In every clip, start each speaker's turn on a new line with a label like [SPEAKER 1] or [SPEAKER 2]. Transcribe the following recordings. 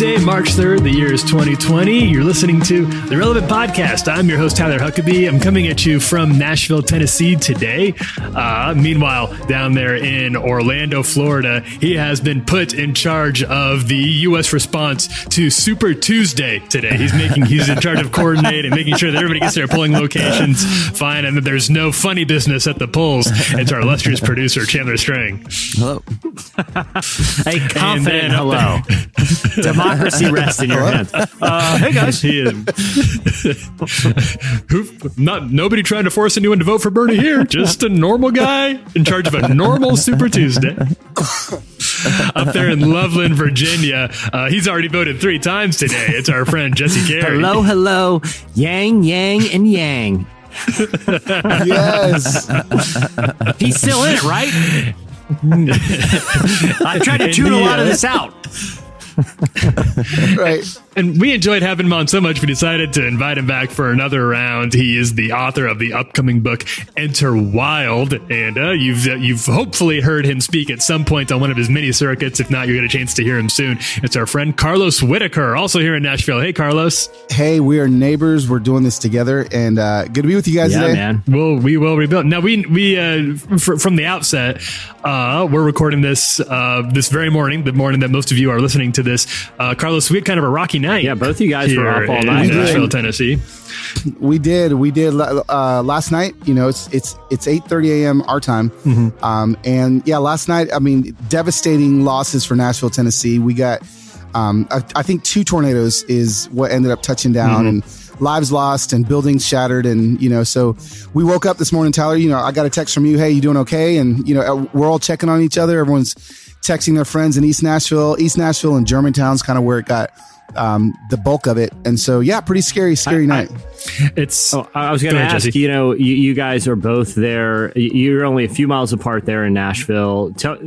[SPEAKER 1] Tuesday, March 3rd. The year is 2020. You're listening to the Relevant Podcast. I'm your host, Tyler Huckabee. I'm coming at you from Nashville, Tennessee today. Uh, meanwhile, down there in Orlando, Florida, he has been put in charge of the U.S. response to Super Tuesday today. He's making, he's in charge of coordinating, making sure that everybody gets their polling locations fine and that there's no funny business at the polls. It's our illustrious producer, Chandler Strang.
[SPEAKER 2] Hello.
[SPEAKER 3] A confident
[SPEAKER 1] then-
[SPEAKER 3] hello. Democracy rests in your hands. Uh, hey guys.
[SPEAKER 1] He is. Who, not nobody trying to force anyone to vote for Bernie here. Just a normal guy in charge of a normal Super Tuesday. Up there in Loveland, Virginia, uh, he's already voted three times today. It's our friend Jesse Carey.
[SPEAKER 3] Hello, hello. Yang, yang, and yang.
[SPEAKER 2] Yes.
[SPEAKER 3] He's still in it, right? I tried to tune a lot of this out.
[SPEAKER 2] right.
[SPEAKER 1] And we enjoyed having him on so much, we decided to invite him back for another round. He is the author of the upcoming book Enter Wild, and uh, you've uh, you've hopefully heard him speak at some point on one of his mini circuits. If not, you get a chance to hear him soon. It's our friend Carlos Whittaker, also here in Nashville. Hey, Carlos.
[SPEAKER 2] Hey, we are neighbors. We're doing this together, and uh, good to be with you guys
[SPEAKER 3] Yeah,
[SPEAKER 2] today.
[SPEAKER 3] man.
[SPEAKER 1] Well, we will rebuild. Now we we uh, fr- from the outset, uh, we're recording this uh, this very morning, the morning that most of you are listening to this. Uh, Carlos, we had kind of a rocky night.
[SPEAKER 3] Yeah, both of you guys were
[SPEAKER 1] here
[SPEAKER 3] up all
[SPEAKER 1] in
[SPEAKER 3] night.
[SPEAKER 1] Nashville. Tennessee.
[SPEAKER 2] We did. We did uh, last night. You know, it's it's it's eight thirty a.m. our time,
[SPEAKER 1] Mm-hmm.
[SPEAKER 2] um, and yeah, last night. I mean, devastating losses for Nashville, Tennessee. We got, um, I, I think, two tornadoes is what ended up touching down,
[SPEAKER 1] Mm-hmm.
[SPEAKER 2] and lives lost and buildings shattered, and you know, so we woke up this morning, Tyler. You know, I got a text from you. Hey, you doing okay? And you know, uh, we're all checking on each other. Everyone's texting their friends in East Nashville, East Nashville, and Germantown's kind of where it got. Um, the bulk of it, and so yeah, pretty scary, scary night.
[SPEAKER 1] It's
[SPEAKER 3] Oh, I was going to ask.
[SPEAKER 1] Jesse.
[SPEAKER 3] You know, you, you guys are both there. You're only a few miles apart there in Nashville. Tell,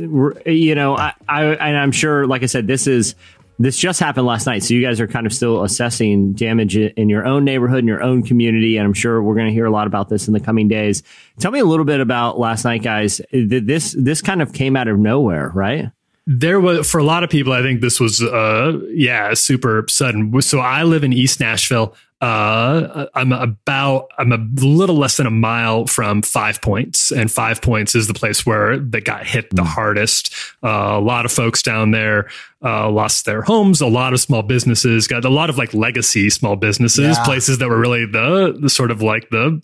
[SPEAKER 3] you know, I, I and I'm sure, like I said, this is this just happened last night. So you guys are kind of still assessing damage in your own neighborhood, in your own community, and I'm sure we're going to hear a lot about this in the coming days. Tell me a little bit about last night, guys. Th- This this kind of came out of nowhere, right?
[SPEAKER 1] There was for a lot of people i think this was uh yeah super sudden. So i live in east nashville. Uh i'm about i'm a little less than a mile from five points and five points is the place where that got hit the hardest. Uh, a lot of folks down there uh, lost their homes a lot of small businesses got a lot of like legacy small businesses
[SPEAKER 2] Yeah.
[SPEAKER 1] places that were really the the sort of like the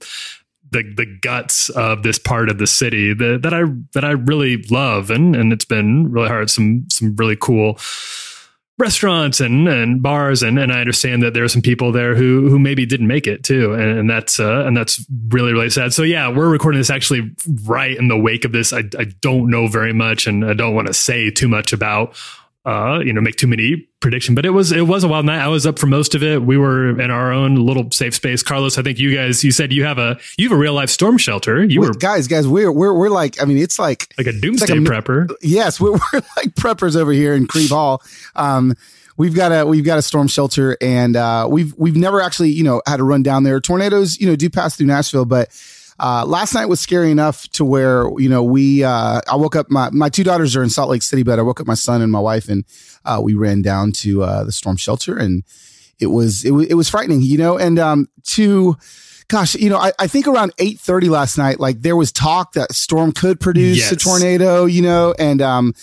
[SPEAKER 1] the the guts of this part of the city that, that I that I really love. And and it's been really hard. Some some really cool restaurants and and bars. And and I understand that there are some people there who who maybe didn't make it too. And, and that's uh, and that's really really sad. So yeah we're recording this actually right in the wake of this. I, I don't know very much and I don't want to say too much about uh, you know, make too many prediction, but it was it was a wild night. I was up for most of it. We were in our own little safe space. Carlos, I think you guys, you said you have a you have a real life storm shelter. You were
[SPEAKER 2] guys, guys, we're we're we're like, I mean, it's like
[SPEAKER 1] like a doomsday
[SPEAKER 2] like a-
[SPEAKER 1] prepper.
[SPEAKER 2] yes, we're, we're like preppers over here in Crieve Hall. Um, we've got a we've got a storm shelter, and uh, we've we've never actually you know had to run down there. Tornadoes, you know, do pass through Nashville, but. Uh, last night was scary enough to where you know we uh, I woke up my my two daughters are in Salt Lake City, but I woke up my son and my wife and uh, we ran down to uh, the storm shelter and it was it was it was frightening, you know. And um, to gosh, you know, I, I think around eight thirty last night, like there was talk that storm could produce a tornado, you know, and um,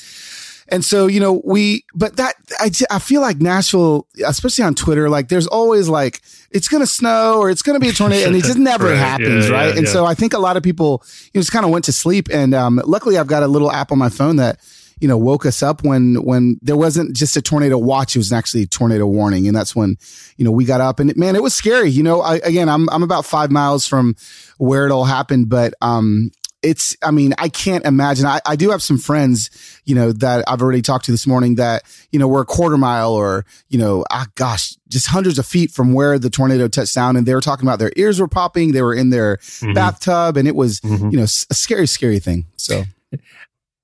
[SPEAKER 2] and so you know we, but that I, I feel like Nashville, especially on Twitter, like there's always like it's gonna snow or it's gonna be a tornado, and it just never
[SPEAKER 1] Right.
[SPEAKER 2] happens,
[SPEAKER 1] Yeah,
[SPEAKER 2] right?
[SPEAKER 1] yeah,
[SPEAKER 2] and
[SPEAKER 1] yeah.
[SPEAKER 2] so I think a lot of people you know just kind of went to sleep, and um, luckily I've got a little app on my phone that you know woke us up when when there wasn't just a tornado watch it was actually a tornado warning and that's when you know we got up and man it was scary you know I, again i'm i'm about five miles from where it all happened but um it's, I mean, I can't imagine. I, I do have some friends, you know, that I've already talked to this morning that, you know, were a quarter mile or, you know, ah, gosh, just hundreds of feet from where the tornado touched down. And they were talking about their ears were popping. They were in their bathtub and it was,
[SPEAKER 1] Mhm.
[SPEAKER 2] you know, a scary, scary thing. So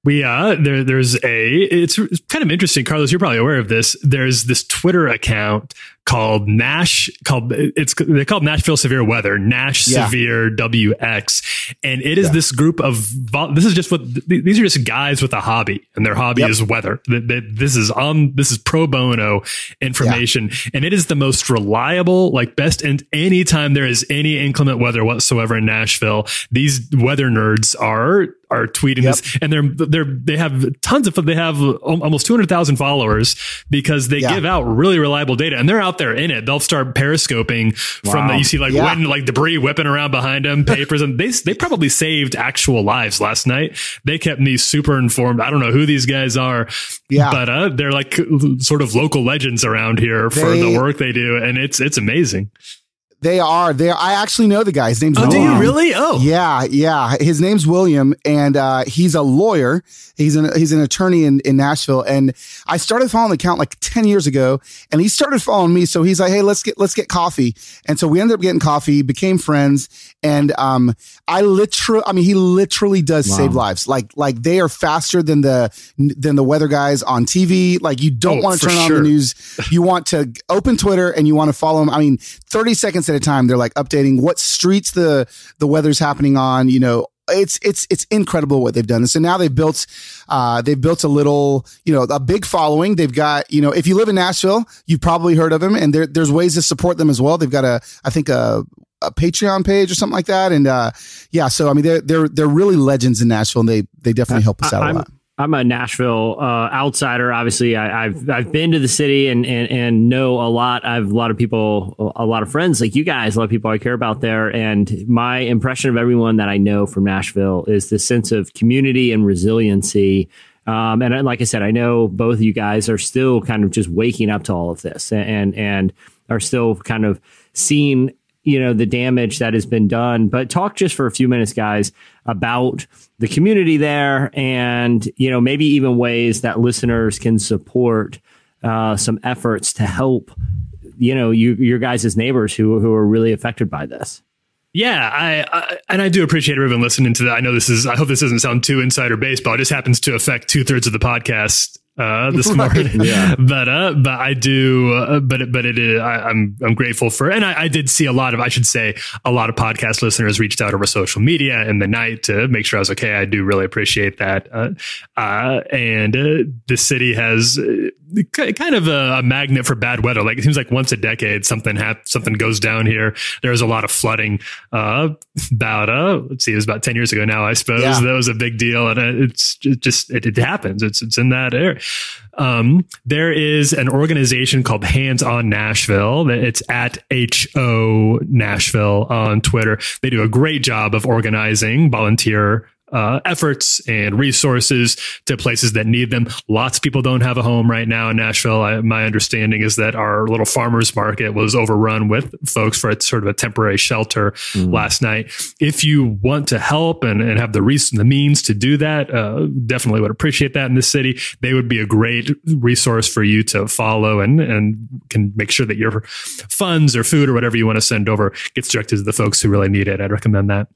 [SPEAKER 1] We uh there there's a it's kind of interesting, Carlos. You're probably aware of this. There's this Twitter account called Nash called it's they called Nashville Severe Weather Nash
[SPEAKER 2] Yeah.
[SPEAKER 1] Severe WX, and it is
[SPEAKER 2] Yeah.
[SPEAKER 1] this group of this is just what these are just guys with a hobby, and their hobby
[SPEAKER 2] Yep.
[SPEAKER 1] is weather. Th- th- This is on this is pro bono information, and it is the most reliable, like best. And anytime there is any inclement weather whatsoever in Nashville, these weather nerds are are tweeting
[SPEAKER 2] Yep.
[SPEAKER 1] this, and they're they're they have tons of they have almost two hundred thousand followers because they
[SPEAKER 2] Yeah.
[SPEAKER 1] give out really reliable data, and they're out there in it. They'll start periscoping from the you see like
[SPEAKER 2] Yeah.
[SPEAKER 1] wind like debris whipping around behind them, papers, and they they probably saved actual lives last night. They kept me super informed. I don't know who these guys are,
[SPEAKER 2] Yeah.
[SPEAKER 1] but uh, they're like sort of local legends around here for
[SPEAKER 2] They-
[SPEAKER 1] the work they do, and it's it's amazing.
[SPEAKER 2] They are, they are, I actually know the guy. His name's
[SPEAKER 1] Oh, do you really? Oh,
[SPEAKER 2] Yeah, yeah. His name's William, and uh, he's a lawyer. He's an he's an attorney in, in Nashville. And I started following the account like ten years ago, and he started following me. So he's like, "Hey, let's get let's get coffee." And so we ended up getting coffee, became friends, and um, I literally, I mean, he literally does
[SPEAKER 3] Wow.
[SPEAKER 2] save lives. Like like they are faster than the than the weather guys on TV. Like you don't
[SPEAKER 1] Oh,
[SPEAKER 2] want to turn on the news. You want to open Twitter and you want to follow them. I mean, 30 seconds at a time, they're like updating what streets the, the weather's happening on, you know, it's, it's, it's incredible what they've done. And so now they've built, uh, they've built a little, you know, a big following. They've got, you know, if you live in Nashville, you've probably heard of them and there, there's ways to support them as well. They've got a, I think a, a Patreon page or something like that. And, uh, yeah, so, I mean, they're, they're, they're really legends in Nashville and they, they definitely help us out a
[SPEAKER 3] I'm,
[SPEAKER 2] lot.
[SPEAKER 3] I'm a Nashville uh, outsider. Obviously, I, I've I've been to the city and, and and know a lot. I have a lot of people, a lot of friends like you guys, a lot of people I care about there. And my impression of everyone that I know from Nashville is this sense of community and resiliency. Um, and like I said, I know both of you guys are still kind of just waking up to all of this and and are still kind of seeing you know the damage that has been done but talk just for a few minutes guys about the community there and you know maybe even ways that listeners can support uh, some efforts to help you know you your guys' neighbors who who are really affected by this
[SPEAKER 1] Yeah, I, I and I do appreciate everyone listening to that. I know this is. I hope this doesn't sound too insider baseball. It just happens to affect two thirds of the podcast uh, this morning.
[SPEAKER 3] Yeah.
[SPEAKER 1] But uh, but I do. Uh, but but it is. I, I'm I'm grateful for, and I, I did see a lot of. I should say a lot of podcast listeners reached out over social media in the night to make sure I was okay. I do really appreciate that. Uh, uh, and uh, the city has uh, kind of a, a magnet for bad weather. Like it seems like once a decade something hap- something goes down here. There's a lot of flooding. Uh, about uh, let's see, it was about ten years ago now. I suppose
[SPEAKER 2] Yeah.
[SPEAKER 1] that was a big deal, and uh, it's it just it, it happens. It's it's in that area. Um, there is an organization called Hands on Nashville. It's at HO Nashville on Twitter. They do a great job of organizing volunteer uh, efforts and resources to places that need them. Lots of people don't have a home right now in Nashville. I, my understanding is that our little farmers market was overrun with folks for a sort of a temporary shelter last night. If you want to help and, and have the res- the means to do that, uh, definitely would appreciate that in this city. They would be a great resource for you to follow and and can make sure that your funds or food or whatever you want to send over gets directed to the folks who really need it. I'd recommend that.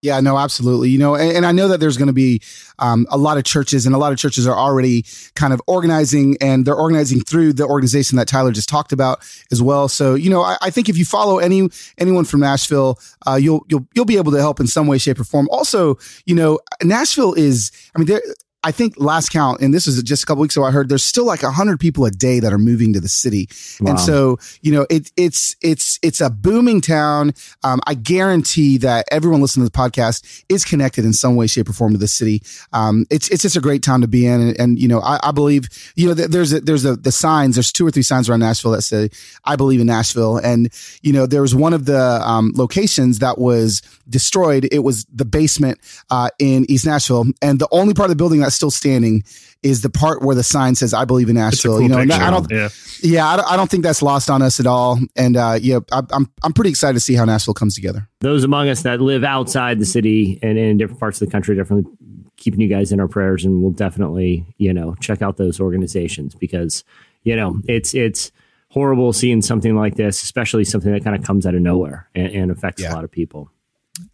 [SPEAKER 2] Yeah, no, absolutely. You know, and, and I know that there's going to be um, a lot of churches, and a lot of churches are already kind of organizing, and they're organizing through the organization that Tyler just talked about as well. So, you know, I, I think if you follow any anyone from Nashville, uh, you'll you'll you'll be able to help in some way, shape, or form. Also, you know, Nashville is, I mean, there. I think last count, and this is just a couple weeks ago, I heard there's still like a hundred people a day that are moving to the city.
[SPEAKER 3] Wow.
[SPEAKER 2] And so, you know, it, it's, it's, it's a booming town. Um, I guarantee that everyone listening to the podcast is connected in some way, shape or form to the city. Um, it's, it's just a great town to be in. And, and you know, I, I believe, you know, there's a, there's a, the signs, there's two or three signs around Nashville that say, I believe in Nashville. And, you know, there was one of the, um, locations that was destroyed. It was the basement, uh, in East Nashville. And the only part of the building that that's still standing is the part where the sign says "I believe in
[SPEAKER 1] It's
[SPEAKER 2] Nashville."
[SPEAKER 1] cool
[SPEAKER 2] you know,
[SPEAKER 1] picture.
[SPEAKER 2] I don't,
[SPEAKER 1] yeah.
[SPEAKER 2] yeah, I don't, I don't think that's lost on us at all. And uh, yeah, I, I'm I'm pretty excited to see how Nashville comes together.
[SPEAKER 3] those among us that live outside the city and in different parts of the country definitely keeping you guys in our prayers and we'll definitely you know check out those organizations because you know it's it's horrible seeing something like this especially something that kind of comes out of nowhere and, and affects
[SPEAKER 2] Yeah.
[SPEAKER 3] a lot of people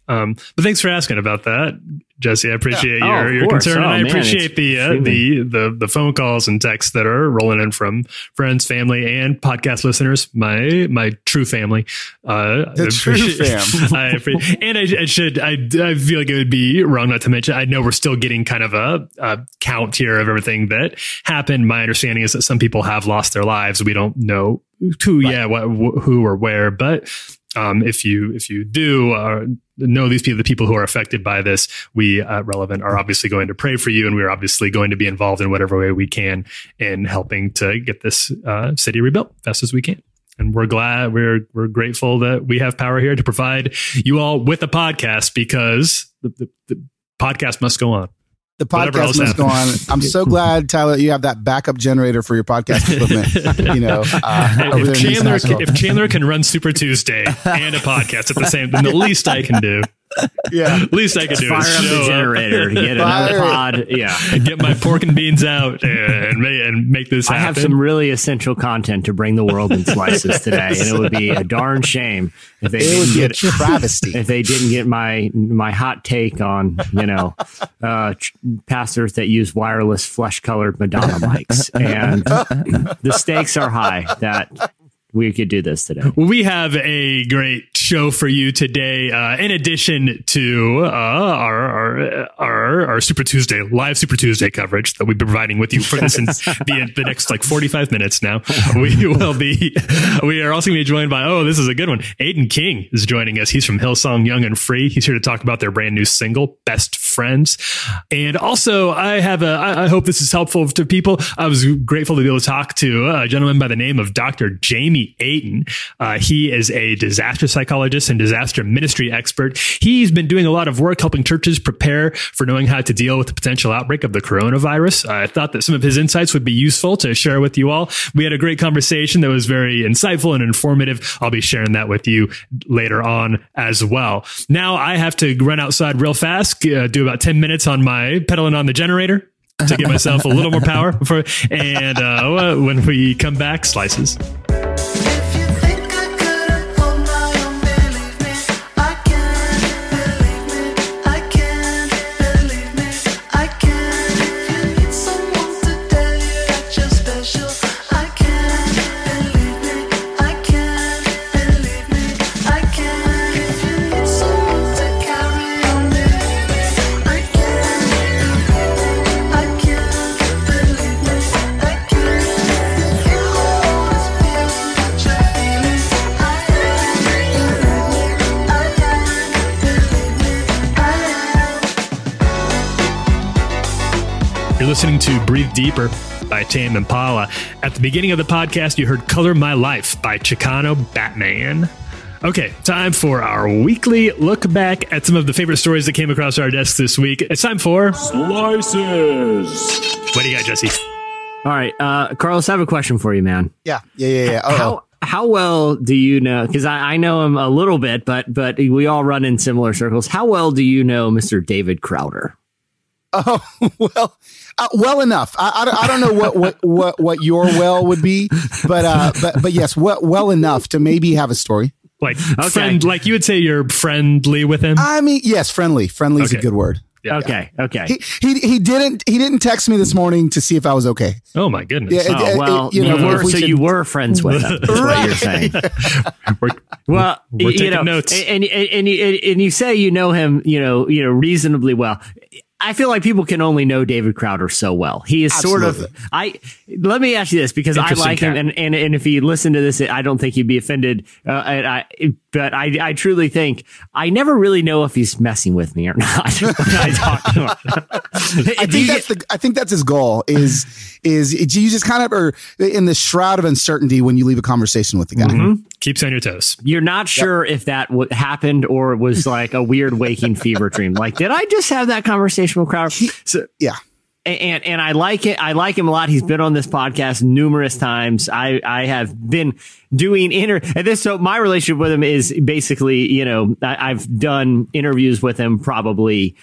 [SPEAKER 1] Um, but thanks for asking about that, Jesse. I appreciate
[SPEAKER 3] Yeah. Oh,
[SPEAKER 1] your,
[SPEAKER 3] of
[SPEAKER 1] your
[SPEAKER 3] course.
[SPEAKER 1] concern,
[SPEAKER 3] Oh,
[SPEAKER 1] and I
[SPEAKER 3] man,
[SPEAKER 1] appreciate the, uh, the the the phone calls and texts that are rolling in from friends, family, and podcast listeners. My my true family. Uh,
[SPEAKER 2] The
[SPEAKER 1] I
[SPEAKER 2] true
[SPEAKER 1] appreciate-
[SPEAKER 2] fam.
[SPEAKER 1] I appre- and I, I should. I, I feel like it would be wrong not to mention. I know we're still getting kind of a, a count here of everything that happened. My understanding is that some people have lost their lives. We don't know who, yeah, what, wh- who or where, but um, if you if you do uh, know these people, the people who are affected by this, we at Relevant are obviously going to pray for you, and we're obviously going to be involved in whatever way we can in helping to get this uh, city rebuilt best as we can. And we're glad we're we're grateful that we have power here to provide you all with a podcast because the, the, the podcast must go on.
[SPEAKER 2] The podcast must go on. I'm so glad, Tyler, you have that backup generator for your podcast equipment. you know, uh, over
[SPEAKER 1] if
[SPEAKER 2] in
[SPEAKER 1] Chandler can, if Chandler can run Super Tuesday and a podcast at the same, then the least I can do,
[SPEAKER 2] yeah.
[SPEAKER 1] At least I can do
[SPEAKER 3] fire
[SPEAKER 1] is
[SPEAKER 3] up
[SPEAKER 1] show
[SPEAKER 3] the
[SPEAKER 1] up
[SPEAKER 3] generator to get
[SPEAKER 2] Fire
[SPEAKER 3] another
[SPEAKER 2] it.
[SPEAKER 3] pod yeah
[SPEAKER 1] and get my pork and beans out and make, and make this happen.
[SPEAKER 3] I
[SPEAKER 1] happen.
[SPEAKER 3] have some really essential content to bring the world in slices today, and it would be a darn shame if they
[SPEAKER 2] It
[SPEAKER 3] didn't
[SPEAKER 2] would be a
[SPEAKER 3] get
[SPEAKER 2] travesty.
[SPEAKER 3] if they didn't get my my hot take on you know uh, ch- pastors that use wireless flesh colored Madonna mics, and the stakes are high that we could do this today.
[SPEAKER 1] We have a great show for you today. Uh, in addition to uh, our, our our our Super Tuesday live Super Tuesday coverage that we've been providing with you for this the, the next like forty five minutes now, we will be we are also going to be joined by oh this is a good one. Aodhan King is joining us. He's from Hillsong Young and Free. He's here to talk about their brand new single Best Friends, and also I have a I, I hope this is helpful to people. I was grateful to be able to talk to a gentleman by the name of Dr. Jamie Aten. Uh, he is a disaster psychologist and disaster ministry expert. He's been doing a lot of work helping churches prepare for knowing how to deal with the potential outbreak of the coronavirus. I thought that some of his insights would be useful to share with you all. We had a great conversation that was very insightful and informative. I'll be sharing that with you later on as well. Now I have to run outside real fast, uh, do about 10 minutes on my pedaling on the generator to give myself a little more power before, and uh, when we come back, slices. Listening to Breathe Deeper by Tame Impala. At the beginning of the podcast, you heard Color My Life by Chicano Batman. Okay, time for our weekly look back at some of the favorite stories that came across our desks this week. It's time for
[SPEAKER 4] Slices.
[SPEAKER 1] What do you got, Jesse?
[SPEAKER 3] All right, uh, Carlos, I have a question for you, man.
[SPEAKER 2] Yeah. Yeah. Yeah. Yeah. Oh,
[SPEAKER 3] how how well do you know? Because I, I know him a little bit, but but we all run in similar circles. How well do you know Mr. David Crowder?
[SPEAKER 2] Oh well, uh, well enough. I, I, don't- I don't know what, what what what your well would be, but uh, but but yes, well, well enough to maybe have a story.
[SPEAKER 1] Like friend, like you would say you're friendly with him.
[SPEAKER 2] I mean, yes, friendly. Friendly is
[SPEAKER 1] Okay.
[SPEAKER 2] a good word.
[SPEAKER 1] Yeah.
[SPEAKER 3] okay, okay.
[SPEAKER 2] He, he he didn't he didn't text me this morning to see if I was okay.
[SPEAKER 1] Oh my goodness.
[SPEAKER 2] Yeah,
[SPEAKER 3] Oh
[SPEAKER 2] it-
[SPEAKER 3] well,
[SPEAKER 2] you know,
[SPEAKER 3] you were,
[SPEAKER 2] we
[SPEAKER 3] so
[SPEAKER 2] should-
[SPEAKER 3] you were friends with him. Is what you're saying.
[SPEAKER 1] We're,
[SPEAKER 3] Well,
[SPEAKER 1] We're
[SPEAKER 3] you
[SPEAKER 1] taking
[SPEAKER 3] know,
[SPEAKER 1] notes.
[SPEAKER 3] and, and and you and you say you know him, you know, you know reasonably well. I feel like people can only know David Crowder so well. He is sort of. I let me ask you this because I like him, and, and and if he listened to this, I don't think he'd be offended. Uh, and I, but I I truly think I never really know if he's messing with me or not I talk to him.
[SPEAKER 2] I think that's the I think that's his goal is is you just kind of are in the shroud of uncertainty when you leave a conversation with the guy.
[SPEAKER 3] Mm-hmm.
[SPEAKER 1] keeps on your toes.
[SPEAKER 3] You're not sure if that w- happened or it was like a weird waking fever dream. Like, did I just have that conversation with Crowder? So,
[SPEAKER 2] Yeah.
[SPEAKER 3] And and I like it. I like him a lot. He's been on this podcast numerous times. I I have been doing inter and this. So my relationship with him is basically, you know, I, I've done interviews with him probably.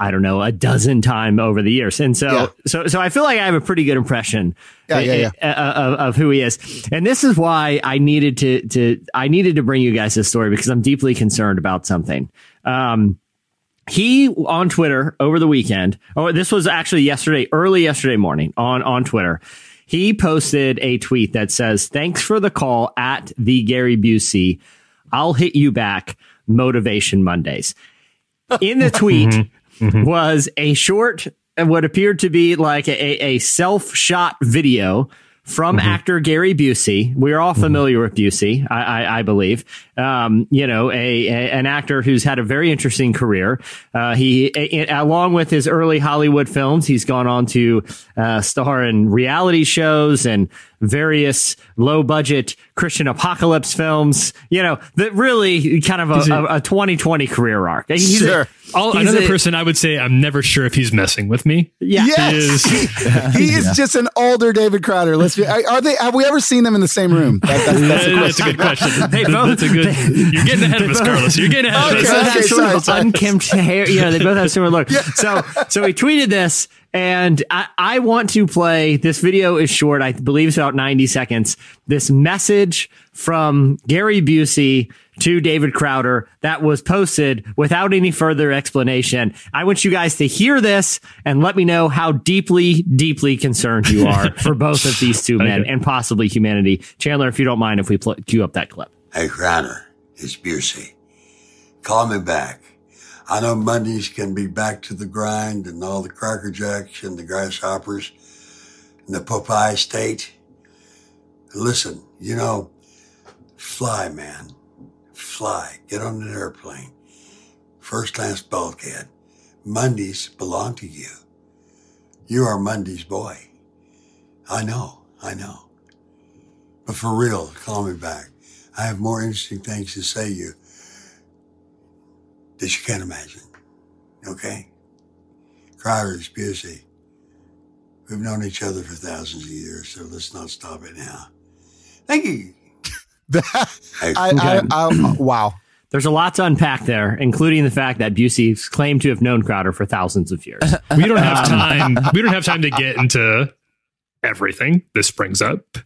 [SPEAKER 3] I don't know, a dozen time over the years. And so,
[SPEAKER 2] Yeah.
[SPEAKER 3] so, so I feel like I have a pretty good impression
[SPEAKER 2] Yeah, yeah,
[SPEAKER 3] Of, of who he is. And this is why I needed to, to, I needed to bring you guys this story because I'm deeply concerned about something. Um, he on Twitter over the weekend. Oh, this was actually yesterday, early yesterday morning on on Twitter. He posted a tweet that says, "Thanks for the call at the Gary Busey. I'll hit you back. Motivation Mondays." In the tweet mm-hmm. Mm-hmm. was a short, what appeared to be like a, a self shot video from actor Gary Busey. We're all familiar with Busey, I, I, I believe. Um, you know, a, a- an actor who's had a very interesting career. Uh, he, a- along with his early Hollywood films, he's gone on to uh, star in reality shows and various low budget Christian apocalypse films. You know, that really kind of a, a, a 2020 career arc. He's a-
[SPEAKER 1] All,
[SPEAKER 3] he's
[SPEAKER 1] another
[SPEAKER 3] a-
[SPEAKER 1] person I would say I'm never sure if he's messing with me.
[SPEAKER 3] Yeah.
[SPEAKER 2] Yes, he, he is just an older David Crowder. Let's be. Are they? Have we ever seen them in the same room? That, that's, that's the
[SPEAKER 1] That's a good question.
[SPEAKER 3] They
[SPEAKER 1] That-
[SPEAKER 3] both-
[SPEAKER 1] That's a good. You're getting ahead of us, Carlos. You're getting ahead
[SPEAKER 2] Okay.
[SPEAKER 1] of
[SPEAKER 3] They
[SPEAKER 1] us.
[SPEAKER 3] both have sort
[SPEAKER 2] sorry,
[SPEAKER 3] of
[SPEAKER 2] sorry.
[SPEAKER 3] unkempt hair. You know, they both have similar look. So, so he tweeted this, and I, I want to play. This video is short. I believe it's about ninety seconds. This message from Gary Busey to David Crowder that was posted without any further explanation. I want you guys to hear this and let me know how deeply, deeply concerned you are for both of these two men and possibly humanity. Chandler, if you don't mind, if we pl- cue up that clip.
[SPEAKER 4] Hey, Crowder, it's Busey. Call me back. I know Mondays can be back to the grind and all the Cracker Jacks and the Grasshoppers and the Popeye State. Listen, you know, fly, man. Fly. Get on an airplane. First class bulkhead. Mondays belong to you. You are Monday's boy. I know, I know. But for real, call me back. I have more interesting things to say to you that you can't imagine. Okay? Crowder is busy. We've known each other for thousands of years, so let's not stop it now. Thank you. Hey,
[SPEAKER 2] I, I, I, uh, wow.
[SPEAKER 3] There's a lot to unpack there, including the fact that Busey claimed to have known Crowder for thousands of years.
[SPEAKER 1] We don't have time. We don't have time to get into everything this brings up.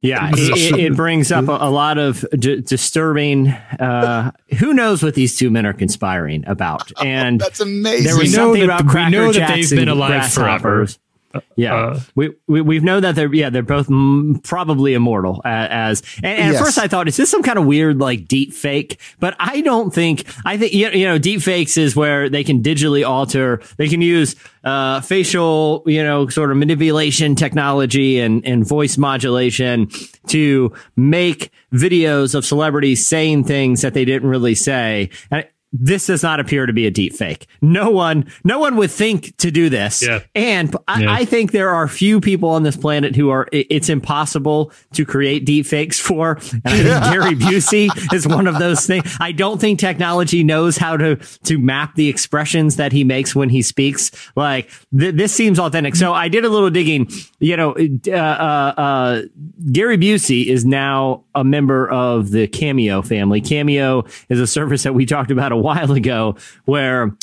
[SPEAKER 3] Yeah, it, it, it brings up a, a lot of d- disturbing. Uh, who knows what these two men are conspiring about? And
[SPEAKER 2] That's amazing.
[SPEAKER 3] there was
[SPEAKER 1] We know
[SPEAKER 3] something
[SPEAKER 1] that-
[SPEAKER 3] about
[SPEAKER 1] we
[SPEAKER 3] Cracker
[SPEAKER 1] know that
[SPEAKER 3] Jacks
[SPEAKER 1] they've been
[SPEAKER 3] and
[SPEAKER 1] alive forever.
[SPEAKER 3] Grasshoppers. Yeah,
[SPEAKER 1] Uh,
[SPEAKER 3] we, we we've known that they're yeah they're both mm, probably immortal uh, as and, and
[SPEAKER 2] Yes.
[SPEAKER 3] at first I thought is this some kind of weird like deep fake but I don't think I think you you know deep fakes is where they can digitally alter they can use uh, facial you know sort of manipulation technology and and voice modulation to make videos of celebrities saying things that they didn't really say and this does not appear to be a deep fake. No one, no one would think to do this.
[SPEAKER 1] Yeah.
[SPEAKER 3] And I,
[SPEAKER 1] Yeah.
[SPEAKER 3] I think there are few people on this planet who are, it's impossible to create deep fakes for. And I think Gary Busey is one of those things. I don't think technology knows how to, to map the expressions that he makes when he speaks. Like th- this seems authentic. So I did a little digging, you know, uh, uh, uh, Gary Busey is now a member of the Cameo family. Cameo is a service that we talked about a while ago where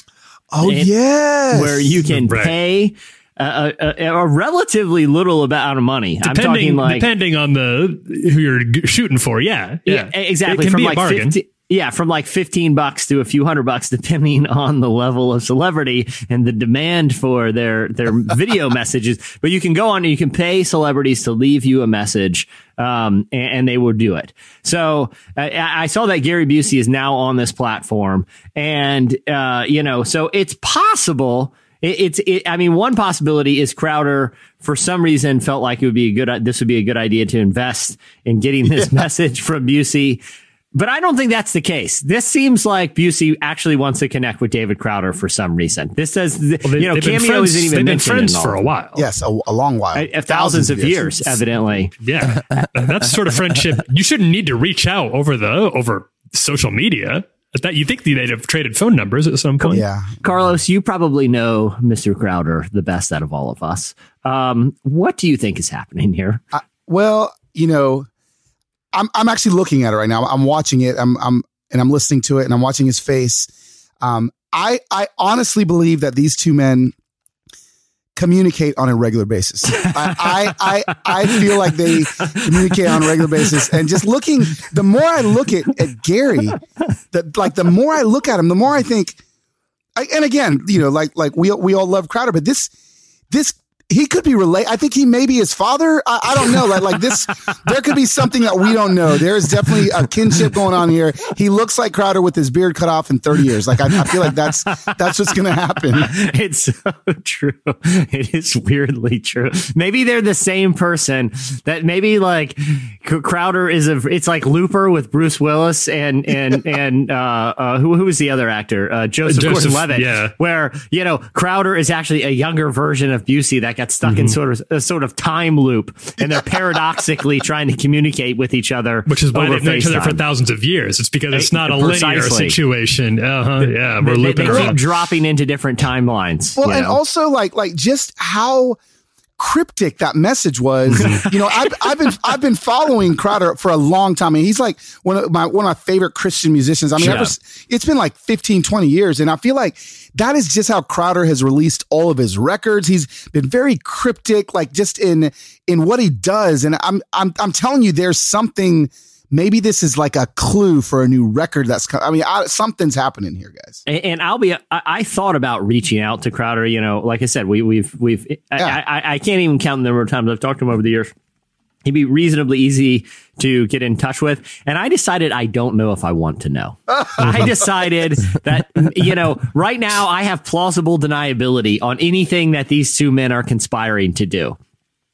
[SPEAKER 2] Oh yeah,
[SPEAKER 3] where you can
[SPEAKER 1] Right.
[SPEAKER 3] pay a, a, a relatively little amount of money. I'm talking
[SPEAKER 1] Depending,
[SPEAKER 3] like
[SPEAKER 1] depending on the who you're shooting for. Yeah,
[SPEAKER 3] yeah,
[SPEAKER 1] yeah,
[SPEAKER 3] exactly
[SPEAKER 1] It can
[SPEAKER 3] from
[SPEAKER 1] be a bargain.
[SPEAKER 3] 50, yeah, from like 15 bucks to a few hundred bucks depending on the level of celebrity and the demand for their their video messages. But you can go on and you can pay celebrities to leave you a message um, and, and they will do it. So I I saw that Gary Busey is now on this platform, and uh, you know, so it's possible. It, it's, it, I mean, one possibility is Crowder for some reason felt like it would be a good, this would be a good idea to invest in getting this message from Busey. But I don't think that's the case. This seems like Busey actually wants to connect with David Crowder for some reason. This says,
[SPEAKER 1] Well, they-
[SPEAKER 3] you know,
[SPEAKER 1] they've been
[SPEAKER 3] Cameo
[SPEAKER 1] friends-
[SPEAKER 3] isn't even
[SPEAKER 1] they've been friends
[SPEAKER 3] in all
[SPEAKER 1] for a while.
[SPEAKER 2] yes, a, a long while.
[SPEAKER 3] Uh, thousands of years, evidently.
[SPEAKER 1] Yeah, that's sort of friendship you shouldn't need to reach out over the over social media. that you think they'd have traded phone numbers at some point.
[SPEAKER 2] Yeah.
[SPEAKER 3] Carlos, you probably know Mr. Crowder the best out of all of us. Um, what do you think is happening here?
[SPEAKER 2] Well, you know, I'm I'm actually looking at it right now. I'm watching it. I'm I'm and I'm listening to it and I'm watching his face. Um, I I honestly believe that these two men communicate on a regular basis. I, I I I feel like they communicate on a regular basis. And just looking, the more I look at, at Gary, the like the more I look at him, the more I think. I, and again, you know, like like we we all love Crowder, but this this he could be related. I think he may be his father. I, I don't know. Like, like this, there could be something that we don't know. There is definitely a kinship going on here. He looks like Crowder with his beard cut off in 30 years. Like, I, I feel like that's, that's what's going to happen.
[SPEAKER 3] It's so true. It is weirdly true. Maybe they're the same person. That maybe like Crowder is a. It's like Looper with Bruce Willis and and and uh, uh who who was the other actor? Uh, Joseph,
[SPEAKER 1] Joseph,
[SPEAKER 3] Gordon-Levitt.
[SPEAKER 1] yeah.
[SPEAKER 3] Where you know Crowder is actually a younger version of Busey that got stuck
[SPEAKER 1] Mm-hmm.
[SPEAKER 3] in sort of a sort of time loop, and they're paradoxically trying to communicate with each other,
[SPEAKER 1] Which is why they've known each other for thousands of years. It's because it's not a linear situation. Uh huh. Yeah, we're
[SPEAKER 3] They, they
[SPEAKER 1] looping
[SPEAKER 3] keep dropping into different timelines.
[SPEAKER 2] Well, and
[SPEAKER 3] know?
[SPEAKER 2] also like, like just how cryptic that message was. you know, I've, I've been, I've been following Crowder for a long time. and he's like one of my, one of my favorite Christian musicians. I mean,
[SPEAKER 3] Yeah.
[SPEAKER 2] ever, it's been like 15, 20 years. And I feel like that is just how Crowder has released all of his records. He's been very cryptic, like just in, in what he does. And I'm, I'm, I'm telling you, there's something, maybe this is like a clue for a new record that's coming. I mean, I, something's happening here, guys.
[SPEAKER 3] And, and I'll be. I, I thought about reaching out to Crowder. You know, like I said, we, we've we've. I,
[SPEAKER 2] Yeah.
[SPEAKER 3] I, I can't even count the number of times I've talked to him over the years. He'd be reasonably easy to get in touch with, and I decided I don't know if I want to know. I decided that you know, right now I have plausible deniability on anything that these two men are conspiring to do.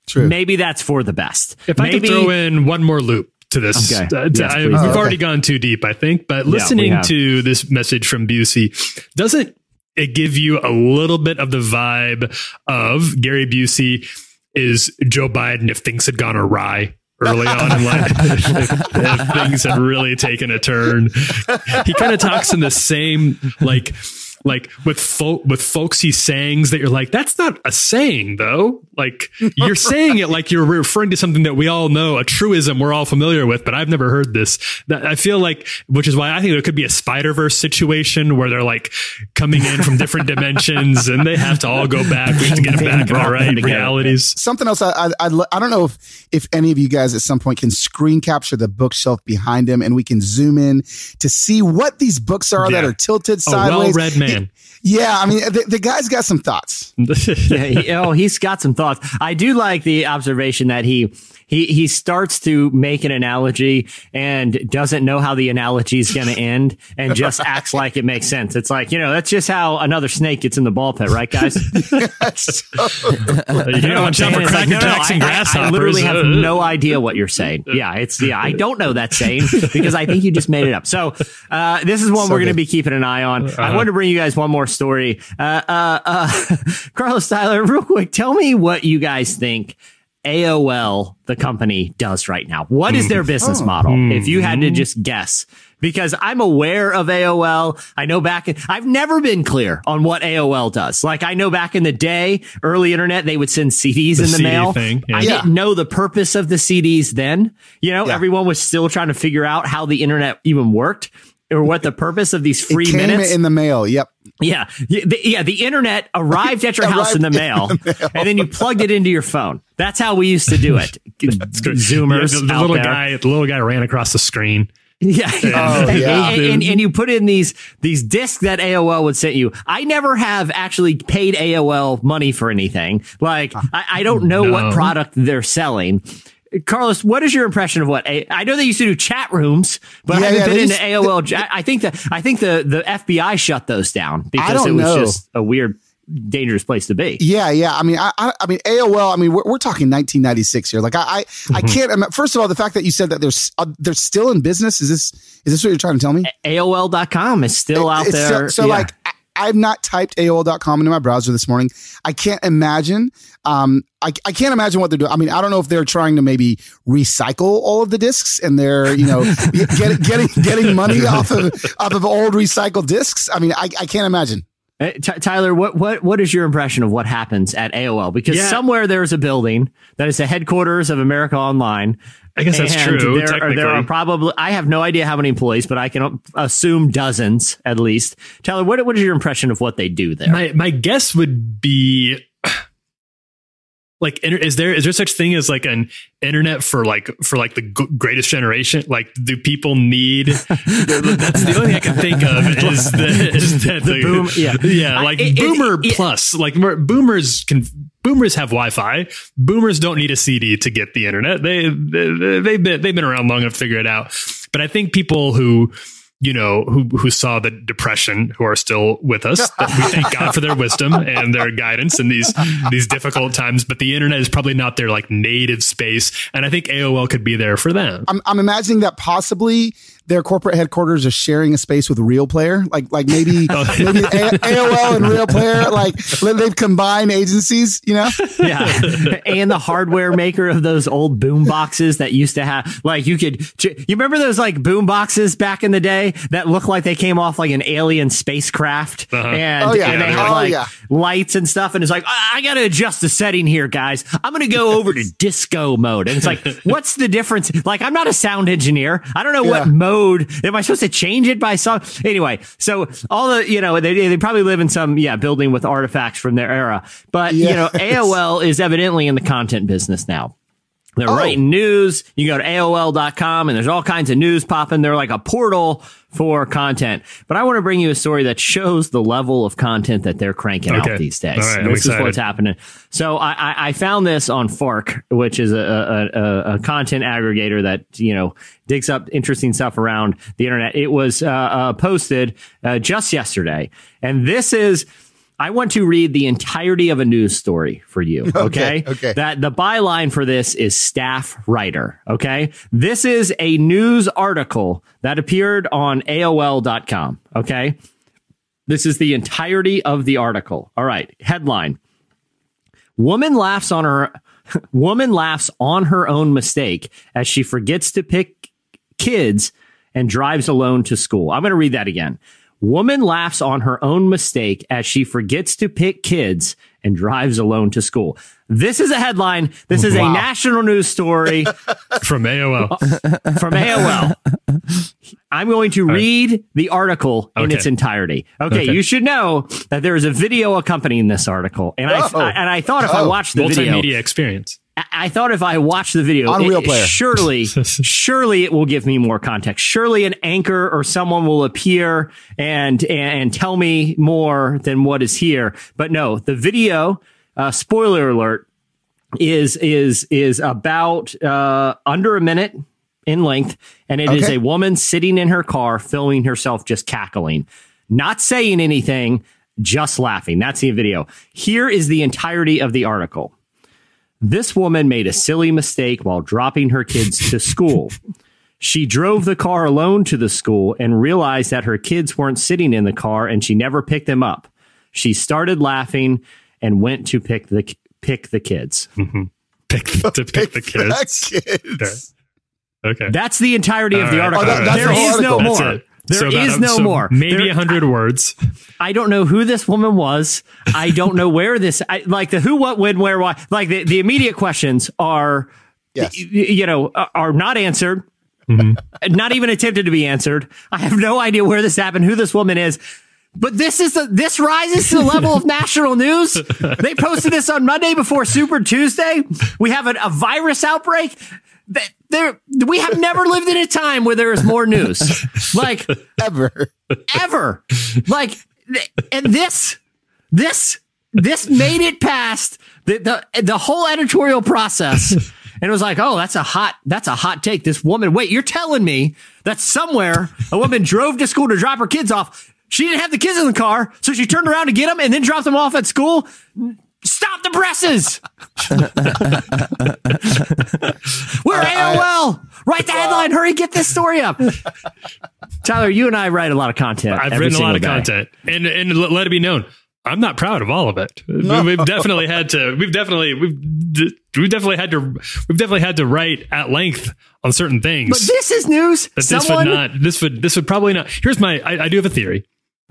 [SPEAKER 2] True.
[SPEAKER 3] Maybe that's for the best.
[SPEAKER 1] If I
[SPEAKER 3] Maybe,
[SPEAKER 1] could throw in one more loop to this,
[SPEAKER 3] Okay.
[SPEAKER 1] uh,
[SPEAKER 3] Yes,
[SPEAKER 1] I- we've
[SPEAKER 2] Oh, okay.
[SPEAKER 1] already gone too deep, I think. But listening
[SPEAKER 3] have.
[SPEAKER 1] to this message from Busey, doesn't it give you a little bit of the vibe of Gary Busey is Joe Biden if things had gone awry? Early on in life, if, if things had really taken a turn, he kind of talks in the same like like with folk with folksy sayings that you're like that's not a saying though. Like you're saying it like you're referring to something that we all know a truism we're all familiar with but i've never heard this. That i feel like which is why i think there could be a spider verse situation where they're like coming in from different dimensions and they have to all go back. We have to get them back in our right realities.
[SPEAKER 2] Something else I, I, I'd I don't know if, if any of you guys at some point can screen capture the bookshelf behind him and we can zoom in to see what these books are that are tilted
[SPEAKER 1] a
[SPEAKER 2] sideways.
[SPEAKER 1] well-read man
[SPEAKER 2] Yeah, I mean, the, the guy's got some thoughts.
[SPEAKER 3] yeah, he, oh, he's got some thoughts. I do like the observation that he he he starts to make an analogy and doesn't know how the analogy is going to end, and just acts like it makes sense. It's like you know that's just how another snake gets in the ball pit, right, guys?
[SPEAKER 1] you know watch out for
[SPEAKER 3] It's like,
[SPEAKER 1] cracker
[SPEAKER 3] no, no,
[SPEAKER 1] and
[SPEAKER 3] I- I-
[SPEAKER 1] grasshoppers
[SPEAKER 3] I literally have no idea what you're saying. Yeah, it's yeah. I don't know that saying because I think you just made it up. So uh, this is one
[SPEAKER 2] So
[SPEAKER 3] we're going to be keeping an eye on.
[SPEAKER 1] Uh-huh.
[SPEAKER 3] I wanted to bring you guys one more story. Uh, uh, uh, Carlos Tyler, real quick, tell me what you guys think. AOL, the company, does right now. What is their mm. business
[SPEAKER 2] Oh.
[SPEAKER 3] model? If you had to mm. just guess, because I'm aware of AOL. I know back in, I've never been clear on what AOL does. Like I know back in the day, early internet, they would send CDs in the
[SPEAKER 1] CD
[SPEAKER 3] mail.
[SPEAKER 1] thing, yeah.
[SPEAKER 3] I
[SPEAKER 2] Yeah.
[SPEAKER 3] didn't know the purpose of the CDs then. You know,
[SPEAKER 2] Yeah.
[SPEAKER 3] everyone was still trying to figure out how the internet even worked or what the purpose of these free
[SPEAKER 2] it came
[SPEAKER 3] minutes.
[SPEAKER 2] in the mail. Yep.
[SPEAKER 3] yeah. Yeah, the, yeah, the internet arrived at your house in the mail, and then you plugged it into your phone. That's how we used to do it. Zoomers,
[SPEAKER 1] Yeah, the, the
[SPEAKER 3] out
[SPEAKER 1] little
[SPEAKER 3] there.
[SPEAKER 1] guy the little guy ran across the screen
[SPEAKER 3] Yeah.
[SPEAKER 2] Oh,
[SPEAKER 3] and,
[SPEAKER 2] yeah.
[SPEAKER 3] and, and, and you put in these these discs that AOL would send you. I never have actually paid AOL money for anything. Like I, I don't know
[SPEAKER 1] No.
[SPEAKER 3] what product they're selling. Carlos, what is your impression of what A- I know they used to do chat rooms, but
[SPEAKER 2] Yeah,
[SPEAKER 3] I haven't
[SPEAKER 2] yeah,
[SPEAKER 3] been into
[SPEAKER 2] just-
[SPEAKER 3] AOL. I think that I think the the FBI shut those down because it was
[SPEAKER 2] know.
[SPEAKER 3] just a weird, dangerous place to be.
[SPEAKER 2] Yeah, yeah. I mean, I, I, I mean, AOL. I mean, we're, we're talking 1996 here. Like, I, I, I can't. ima- First of all, the fact that you said that they're uh, they're still in business is this is this what you're trying to tell me?
[SPEAKER 3] AOL.com is still out
[SPEAKER 2] It's
[SPEAKER 3] there.
[SPEAKER 2] So, so
[SPEAKER 3] Yeah.
[SPEAKER 2] like, I've not typed AOL.com into my browser this morning. I can't imagine. Um, I, I can't imagine what they're doing. I mean, I don't know if they're trying to maybe recycle all of the discs and they're, you know, getting, getting, getting money off of, off of old recycled discs. I mean, I, I can't imagine.
[SPEAKER 3] Uh, Ty- Tyler, what, what what is your impression of what happens at AOL? Because
[SPEAKER 1] Yeah.
[SPEAKER 3] somewhere there's a building that is the headquarters of America Online.
[SPEAKER 1] I guess that's true,
[SPEAKER 3] There, are- there are probably I have no idea how many employees, but I can assume dozens at least. Tyler, what what is your impression of what they do there?
[SPEAKER 1] my my guess would be like inter- is there is there such thing as like an internet for like for like the g- greatest generation? Like do people need that's the only thing i can think of is, the, is that the,
[SPEAKER 3] boom- yeah.
[SPEAKER 1] yeah
[SPEAKER 3] I-
[SPEAKER 1] like
[SPEAKER 3] it- it-
[SPEAKER 1] boomer
[SPEAKER 3] it-
[SPEAKER 1] plus like boomers can boomers have wi-fi. Boomers don't need a cd to get the internet. They, they they've been they've been around long enough to figure it out. But i think people who you know, who who saw the depression, who are still with us. That we thank God for their wisdom and their guidance in these these difficult times. But the internet is probably not their like native space, and I think AOL could be there for them.
[SPEAKER 2] I'm, I'm imagining that possibly their corporate headquarters are sharing a space with Real Player, like like maybe
[SPEAKER 1] Oh.
[SPEAKER 2] maybe A- AOL and Real Player, like they've combined agencies, you know?
[SPEAKER 3] yeah, and the hardware maker of those old boom boxes that used to have like you could you remember those like boom boxes back in the day that looked like they came off like an alien spacecraft
[SPEAKER 1] Uh-huh.
[SPEAKER 3] and,
[SPEAKER 2] Oh, yeah.
[SPEAKER 3] and they had
[SPEAKER 2] oh,
[SPEAKER 3] like
[SPEAKER 2] yeah.
[SPEAKER 3] lights and stuff and it's like I, I gotta adjust the setting here guys I'm gonna go over to disco mode and it's like what's the difference like I'm not a sound engineer I don't know what
[SPEAKER 2] Yeah.
[SPEAKER 3] Mode am I supposed to change it by some anyway so all the you know they, they probably live in some yeah building with artifacts from their era. But you know AOL is evidently in the content business now they're
[SPEAKER 2] Oh.
[SPEAKER 3] writing news. You go to AOL.com and there's all kinds of news popping. They're like a portal for content. But I want to bring you a story that shows the level of content that they're cranking
[SPEAKER 1] Okay.
[SPEAKER 3] out these days.
[SPEAKER 1] Right,
[SPEAKER 3] this is what's happening. So I, I, I found this on Fark, which is a, a, a, a content aggregator that, you know, digs up interesting stuff around the internet. It was uh, uh, posted uh, just yesterday. And this is. I want to read the entirety of a news story for you. Okay.
[SPEAKER 2] okay.
[SPEAKER 3] That the byline for this is staff writer. Okay. This is a news article that appeared on AOL.com. Okay. This is the entirety of the article. All right. Headline. Woman laughs on her woman laughs on her own mistake as she forgets to pick kids and drives alone to school. I'm going to read that again. Woman laughs on her own mistake as she forgets to pick kids and drives alone to school. This is a headline. This is a national news story
[SPEAKER 1] From AOL,
[SPEAKER 3] from AOL. I'm going to read the article in
[SPEAKER 1] Okay.
[SPEAKER 3] its entirety. Okay,
[SPEAKER 1] Okay.
[SPEAKER 3] you should know that there is a video accompanying this article, and I,
[SPEAKER 2] Oh.
[SPEAKER 3] I- and I thought if I
[SPEAKER 2] Oh.
[SPEAKER 3] watched the video,
[SPEAKER 1] multimedia experience.
[SPEAKER 3] I- I thought if I watch the video,
[SPEAKER 2] On
[SPEAKER 3] it-
[SPEAKER 2] Real Player.
[SPEAKER 3] surely, surely it will give me more context. Surely an anchor or someone will appear and and tell me more than what is here. But no, the video. Uh, spoiler alert is is is about uh, under a minute in length, and it is
[SPEAKER 2] Okay.
[SPEAKER 3] a woman sitting in her car filming herself just cackling, not saying anything, just laughing. That's the video. Here is the entirety of the article. This woman made a silly mistake while dropping her kids to school. She drove the car alone to the school and realized that her kids weren't sitting in the car and she never picked them up. She started laughing and went to pick the pick the kids. Mm-hmm.
[SPEAKER 1] Pick to pick the kids.
[SPEAKER 2] Kids.
[SPEAKER 1] Okay.
[SPEAKER 3] That's the entirety of the
[SPEAKER 1] All right.
[SPEAKER 3] article.
[SPEAKER 1] Oh, that- that's
[SPEAKER 3] there
[SPEAKER 1] the whole
[SPEAKER 3] is no
[SPEAKER 2] article.
[SPEAKER 1] That's
[SPEAKER 3] more.
[SPEAKER 1] it.
[SPEAKER 3] There
[SPEAKER 1] So
[SPEAKER 3] is
[SPEAKER 1] about-
[SPEAKER 3] no
[SPEAKER 1] so
[SPEAKER 3] more.
[SPEAKER 1] Maybe
[SPEAKER 3] There-
[SPEAKER 1] a hundred words.
[SPEAKER 3] I don't know who this woman was. I don't know where this, I, like the who, what, when, where, why. Like the, the immediate questions are,
[SPEAKER 2] Yes.
[SPEAKER 3] y- y- you know, are not answered,
[SPEAKER 1] Mm-hmm.
[SPEAKER 3] not even attempted to be answered. I have no idea where this happened, who this woman is. But this is the, this rises to the level of national news. They posted this on Monday before Super Tuesday. We have a, a virus outbreak. Th- There, we have never lived in a time where there is more news. Like,
[SPEAKER 2] Ever.
[SPEAKER 3] ever. Like, and this, this, this made it past the, the, the whole editorial process. And it was like, oh, that's a hot, that's a hot take. This woman, wait, you're telling me that somewhere a woman drove to school to drop her kids off. She didn't have the kids in the car, so she turned around to get them and then dropped them off at school. Stop the presses. We're AOL. Write the headline. Hurry, get this story up. Tyler, you and I write a lot of content.
[SPEAKER 1] I've written a lot of
[SPEAKER 3] day.
[SPEAKER 1] content, and and let it be known, I'm not proud of all of it. We've definitely had to. We've definitely we've we've definitely had to. We've definitely had to write at length on certain things.
[SPEAKER 3] But this is news.
[SPEAKER 1] But this would not. This would. This would probably not. Here's my. I, I do have a theory.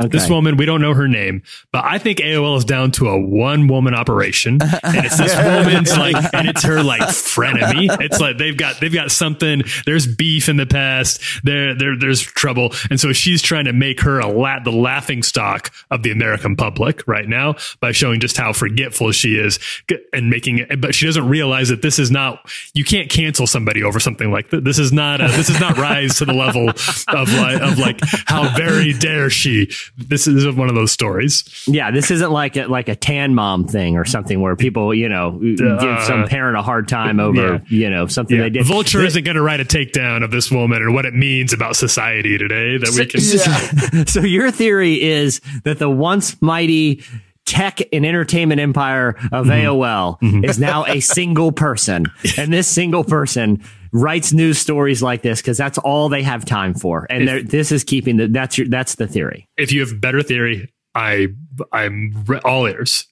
[SPEAKER 1] This woman, we don't know her name, but I think AOL is down to a one woman operation, and it's this woman's like, and it's her like frenemy. It's like they've got they've got something. There's beef in the past. There there there's trouble, and so she's trying to make her a la- the laughing stock of the American public right now by showing just how forgetful she is and making it. But she doesn't realize that this is not. You can't cancel somebody over something like this. This is not. A, this is not rise to the level of like of like how very dare she. This is one of those stories.
[SPEAKER 3] Yeah, this isn't like a, like a tan mom thing or something where people, you know, give some parent a hard time over,
[SPEAKER 1] yeah.
[SPEAKER 3] you know, something they did.
[SPEAKER 1] Vulture isn't going to write a takedown of this woman or what it means about society today that we can.
[SPEAKER 3] so your theory is that the once mighty tech and entertainment empire of
[SPEAKER 1] Mm-hmm.
[SPEAKER 3] AOL is now a single person, and this single person writes news stories like this because that's all they have time for, and they're- this is keeping the that's your that's the theory.
[SPEAKER 1] If you have better theory, I I'm re- all ears.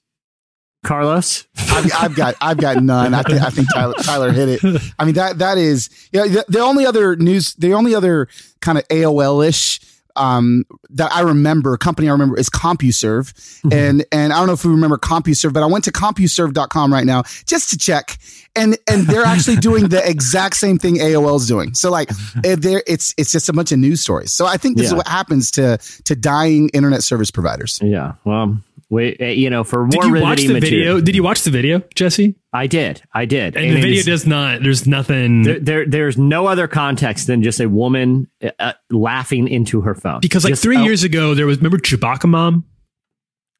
[SPEAKER 3] Carlos,
[SPEAKER 2] I've, I've got I've got none. I, think I think Tyler, Tyler hit it. I mean that that is yeah. The, the only other news, the only other kind of AOL ish um, that I remember company I remember is CompuServe, and and I don't know if we remember CompuServe, but I went to CompuServe.com right now just to check, and and they're actually doing the exact same thing AOL's doing. So like eh, there, it's it's just a bunch of news stories. So I think this is what happens to to dying internet service providers.
[SPEAKER 3] yeah, well, we uh, you know for more
[SPEAKER 1] Did you watch the
[SPEAKER 3] material,
[SPEAKER 1] video? Did you watch the video, Jesse?
[SPEAKER 3] I did, I did,
[SPEAKER 1] And, the
[SPEAKER 3] it
[SPEAKER 1] video
[SPEAKER 3] is-
[SPEAKER 1] does not. There's nothing
[SPEAKER 3] There, there, there's no other context than just a woman uh, laughing into her phone.
[SPEAKER 1] because like
[SPEAKER 3] Just-
[SPEAKER 1] three
[SPEAKER 3] oh,
[SPEAKER 1] years ago there was remember Chewbacca mom.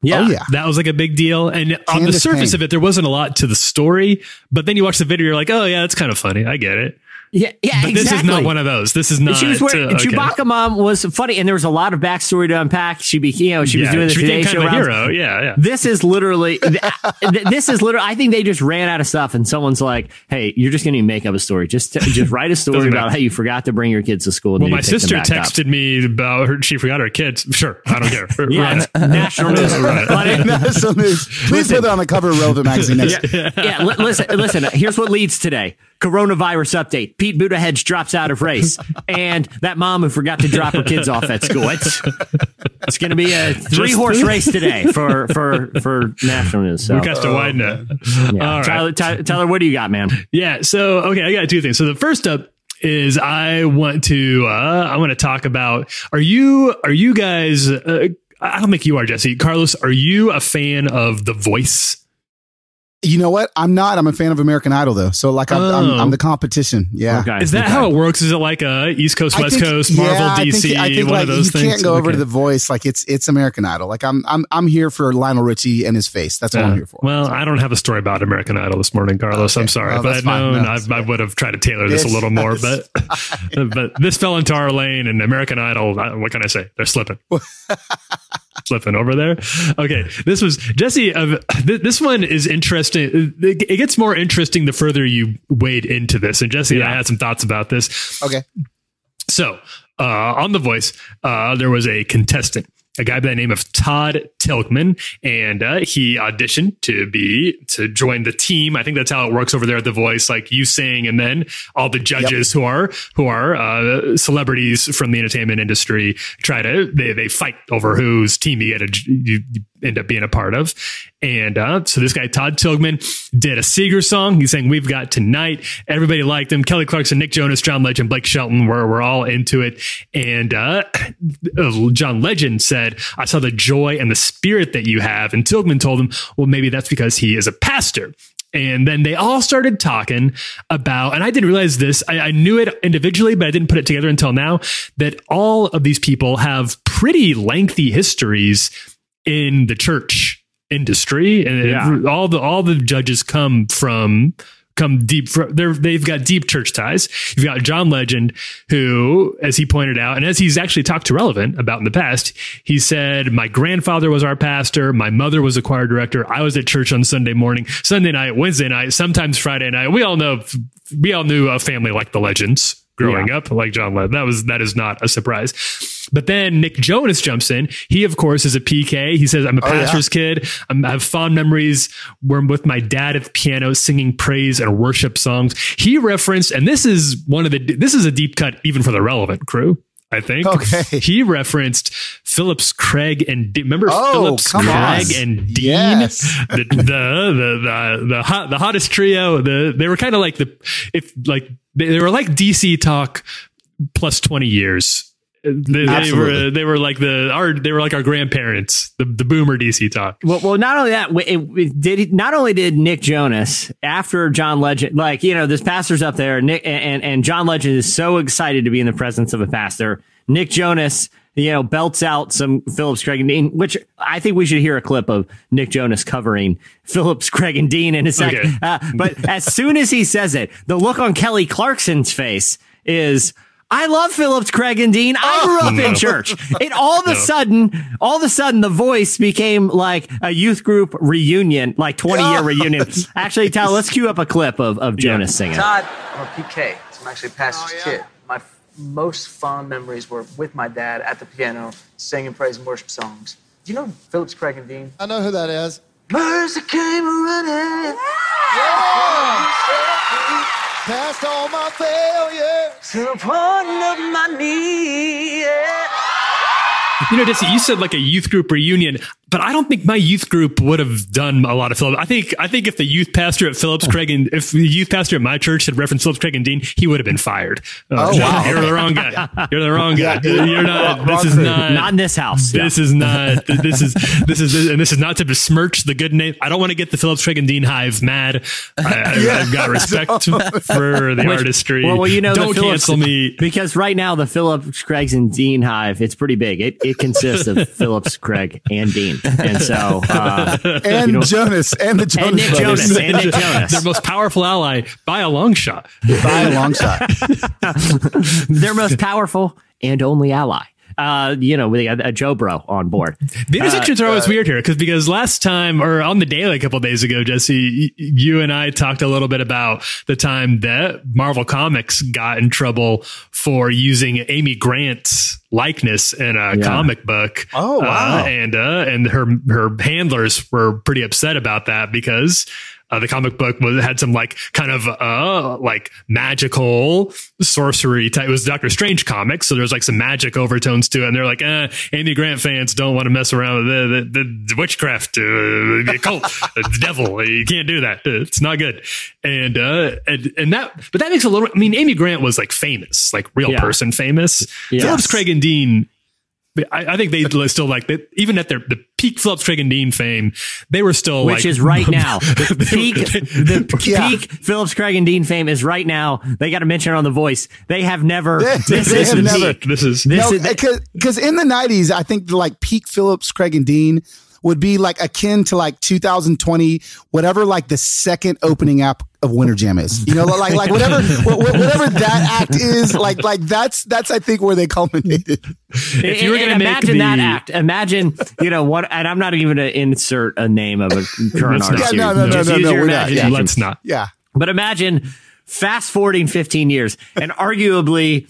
[SPEAKER 3] Yeah,
[SPEAKER 2] Oh yeah.
[SPEAKER 1] That was like a big deal. And on the surface
[SPEAKER 2] Payne.
[SPEAKER 1] of it, there wasn't a lot to the story. But then you watch the video, you're like, oh yeah, that's kind of funny. I get it.
[SPEAKER 3] Yeah, yeah.
[SPEAKER 1] But
[SPEAKER 3] exactly.
[SPEAKER 1] this is not one of those. This is not.
[SPEAKER 3] she was wearing
[SPEAKER 1] uh, okay.
[SPEAKER 3] Chewbacca mom was funny, and there was a lot of backstory to unpack. She be, you know, she was doing the Today Show
[SPEAKER 1] kind of a
[SPEAKER 3] rounds.
[SPEAKER 1] hero. Yeah, yeah.
[SPEAKER 3] This is literally, th- th- this is literally. I think they just ran out of stuff, and someone's like, "Hey, you're just going to make up a story. Just, just write a story about
[SPEAKER 1] matter.
[SPEAKER 3] how you forgot to bring your kids to school." And
[SPEAKER 1] Well, my
[SPEAKER 3] you picked them
[SPEAKER 1] sister
[SPEAKER 3] back up."
[SPEAKER 1] texted me about her. She forgot her kids. Sure, I don't care.
[SPEAKER 3] Yeah,
[SPEAKER 1] Right.
[SPEAKER 3] national news.
[SPEAKER 2] National news. Please put it on the cover of Relevant Magazine next.
[SPEAKER 3] yeah, li- listen, listen. Here's what leads today: coronavirus update. Pete Buttigieg drops out of race, and that mom who forgot to drop her kids off at school. It's it's going to be a three horse race today for for for national news. So,
[SPEAKER 1] We got to widen it.
[SPEAKER 3] yeah.
[SPEAKER 1] All right.
[SPEAKER 3] Tyler, Tyler, Tyler, what do you got, man?
[SPEAKER 1] Yeah. So okay, I got two things. So the first up is I want to uh, I want to talk about are you are you guys uh, I don't think you are Jesse Carlos are you a fan of The Voice?
[SPEAKER 2] You know what? I'm not. I'm a fan of American Idol though. So like I'm, I'm,
[SPEAKER 1] Oh.
[SPEAKER 2] I'm the competition. Yeah.
[SPEAKER 3] Okay.
[SPEAKER 1] Is that
[SPEAKER 3] Okay.
[SPEAKER 1] how it works? Is it like a East Coast West
[SPEAKER 2] think-
[SPEAKER 1] Coast Marvel
[SPEAKER 2] yeah, I
[SPEAKER 1] DC
[SPEAKER 2] think, I think
[SPEAKER 1] one
[SPEAKER 2] like
[SPEAKER 1] of those
[SPEAKER 2] you
[SPEAKER 1] things?
[SPEAKER 2] can't go over to the voice like it's it's American Idol. Like I'm I'm I'm here for Lionel Richie and his face. That's what I'm here for.
[SPEAKER 1] Well, I don't have a story about American Idol this morning, Carlos.
[SPEAKER 2] Okay.
[SPEAKER 1] I'm sorry,
[SPEAKER 2] Well,
[SPEAKER 1] but
[SPEAKER 2] that's
[SPEAKER 1] I'd
[SPEAKER 2] No,
[SPEAKER 1] I, I would have tried to tailor this a little more. But but this fell into our lane, and American Idol. What can I say? They're slipping, slipping over there. Okay, this was Jesse. Of th- this one is interesting. It it gets more interesting the further you wade into this. And Jesse and I had some thoughts about this.
[SPEAKER 2] okay.
[SPEAKER 1] So, uh, on The Voice, uh, there was a contestant, a guy by the name of Todd Tilghman, and uh, he auditioned to be to join the team. I think that's how it works over there at The Voice. Like you sing, and then all the judges who are who are uh, celebrities from the entertainment industry try to they they fight over whose team you get a, you you end up being a part of. And uh, so this guy Todd Tilghman did a Seger song. He's saying "We've Got Tonight." Everybody liked him. Kelly Clarkson, Nick Jonas, John Legend, Blake Shelton were were all into it. And uh, John Legend said, "I saw the joy and the spirit that you have." And Tilghman told him, "Well, maybe that's because he is a pastor." And then they all started talking about, and I didn't realize this. I, I knew it individually, but I didn't put it together until now that all of these people have pretty lengthy histories in the church industry, and
[SPEAKER 3] Yeah.
[SPEAKER 1] all the all the judges come from come deep. They're, they've got deep church ties. You've got John Legend, who, as he pointed out, and as he's actually talked to Relevant about in the past, he said, "My grandfather was our pastor. My mother was a choir director. I was at church on Sunday morning, Sunday night, Wednesday night, sometimes Friday night. We all know, we all knew a family like the Legends." Growing up, like John Legend, that was that is not a surprise. But then Nick Jonas jumps in. He, of course, is a PK. He says, "I'm a
[SPEAKER 2] Oh, yeah.
[SPEAKER 1] pastor's kid. I'm, I have fond memories where I'm with my dad at the piano singing praise and worship songs. He referenced, and this is one of the, this is a deep cut even for the relevant crew. I think.
[SPEAKER 2] Okay.
[SPEAKER 1] He referenced Phillips, Craig, and Dean. Remember
[SPEAKER 2] Oh,
[SPEAKER 1] Phillips,
[SPEAKER 2] come on.
[SPEAKER 1] Craig, and Dean?
[SPEAKER 2] Yes.
[SPEAKER 1] The, the, the, the, the, hot, the hottest trio. The, they were kind of like the, if like, they, they were like DC talk plus 20 years. They, they were they were like the our they were like our grandparents the the boomer DC talk
[SPEAKER 3] Well, well, not only that, it, it did not only did Nick Jonas after John Legend, like you know, this pastor's up there, Nick and and John Legend is so excited to be in the presence of a pastor. Nick Jonas, you know, belts out some Phillips, Craig and Dean, which I think we should hear a clip of Nick Jonas covering Phillips, Craig and Dean in a second.
[SPEAKER 1] Okay.
[SPEAKER 3] Uh, but as soon as he says it, the look on Kelly Clarkson's face is. I love Phillips, Craig, and Dean. I grew up oh, in church. It all of a sudden, all of a sudden, the voice became like a youth group reunion, like 20 year reunion. Actually, Tal, let's cue up a clip of, of Jonas singing.
[SPEAKER 5] Todd, I'm a PK. I'm actually a pastor's oh, kid. My f- most fond memories were with my dad at the piano, singing praise and worship songs. Do you know Phillips, Craig, and Dean?
[SPEAKER 6] I know who that is.
[SPEAKER 5] Mercy came running
[SPEAKER 6] Past all my failures.
[SPEAKER 5] to the point of my knee. Yeah.
[SPEAKER 1] You know, Desi, you said like a youth group reunion, but I don't think my youth group would have done a lot of Phillips. I think I think if the youth pastor at Phillips Craig and if the youth pastor at my church had referenced Phillips Craig and Dean, he would have been fired. Uh,
[SPEAKER 2] Oh, wow.
[SPEAKER 1] You're the wrong guy. You're the wrong guy.
[SPEAKER 2] Yeah.
[SPEAKER 1] You're not. This is not.
[SPEAKER 3] Not in this house.
[SPEAKER 1] This is not. This is. This is. And this is not to besmirch the good name. I don't want to get the Phillips Craig and Dean hive mad. I, I've got respect for the
[SPEAKER 3] Which-
[SPEAKER 1] artistry.
[SPEAKER 3] Well, well, you know,
[SPEAKER 1] don't
[SPEAKER 3] Phillips,
[SPEAKER 1] cancel me.
[SPEAKER 3] because right now the Phillips, Craig's, and Dean hive it's pretty big. It it consists of Phillips, Craig, and Dean, and so uh,
[SPEAKER 2] and
[SPEAKER 3] know-
[SPEAKER 2] Jonas and the Jonas
[SPEAKER 3] and Nick
[SPEAKER 2] brothers.
[SPEAKER 3] Jonas and Nick Jonas.
[SPEAKER 1] Their most powerful ally by a long shot.
[SPEAKER 2] by a long shot.
[SPEAKER 3] their most powerful and only ally. Uh, you know, with a, a Joe Bro on board.
[SPEAKER 1] The intersections are always weird here because because last time or on the daily a couple days ago, Jesse, you and I talked a little bit about the time that Marvel Comics got in trouble for using Amy Grant's likeness in a
[SPEAKER 3] Yeah.
[SPEAKER 1] comic book.
[SPEAKER 2] Oh, wow.
[SPEAKER 1] Uh, and uh, and her her handlers were pretty upset about that because. Uh, the comic book was had some like kind of uh like magical sorcery type. It was Doctor Strange comics, so there's like some magic overtones to it. And they're like, uh, Amy Grant fans don't want to mess around with the the, the witchcraft, uh, the occult, the devil. You can't do that. It's not good. And uh and, and that, but that makes a little. I mean, Amy Grant was like famous, like real
[SPEAKER 3] Yeah.
[SPEAKER 1] person famous.
[SPEAKER 3] Yes.
[SPEAKER 1] Phillips, Craig, and Dean. I, I think they still like they, even at their the peak Phillips, Craig, and Dean fame, they were still
[SPEAKER 3] Which
[SPEAKER 1] like,
[SPEAKER 3] is right now. The peak, the
[SPEAKER 2] Yeah.
[SPEAKER 3] peak Phillips, Craig, and Dean fame is right now. They got to mention it on the voice. They have never.
[SPEAKER 2] They-
[SPEAKER 3] this
[SPEAKER 2] they
[SPEAKER 3] is
[SPEAKER 2] have never.
[SPEAKER 3] peak.
[SPEAKER 1] This is
[SPEAKER 3] This
[SPEAKER 2] no,
[SPEAKER 3] is
[SPEAKER 2] because eh, in the '90s, I think like peak Phillips, Craig, and Dean would be like akin to like 2020, whatever like the second opening app of Winter Jam is. You know, like like whatever wha- wha- whatever that act is, like like that's that's I think where they culminated.
[SPEAKER 1] if you were going to make
[SPEAKER 3] imagine
[SPEAKER 1] the,
[SPEAKER 3] that act, imagine you know what, and I'm not even going to insert a name of a current artist.
[SPEAKER 2] Yeah, no,
[SPEAKER 3] here.
[SPEAKER 2] no, no,
[SPEAKER 3] Just
[SPEAKER 2] no,
[SPEAKER 3] use
[SPEAKER 2] no, we're not. Yeah.
[SPEAKER 1] let's not.
[SPEAKER 2] Yeah.
[SPEAKER 3] But imagine fast forwarding 15 years and arguably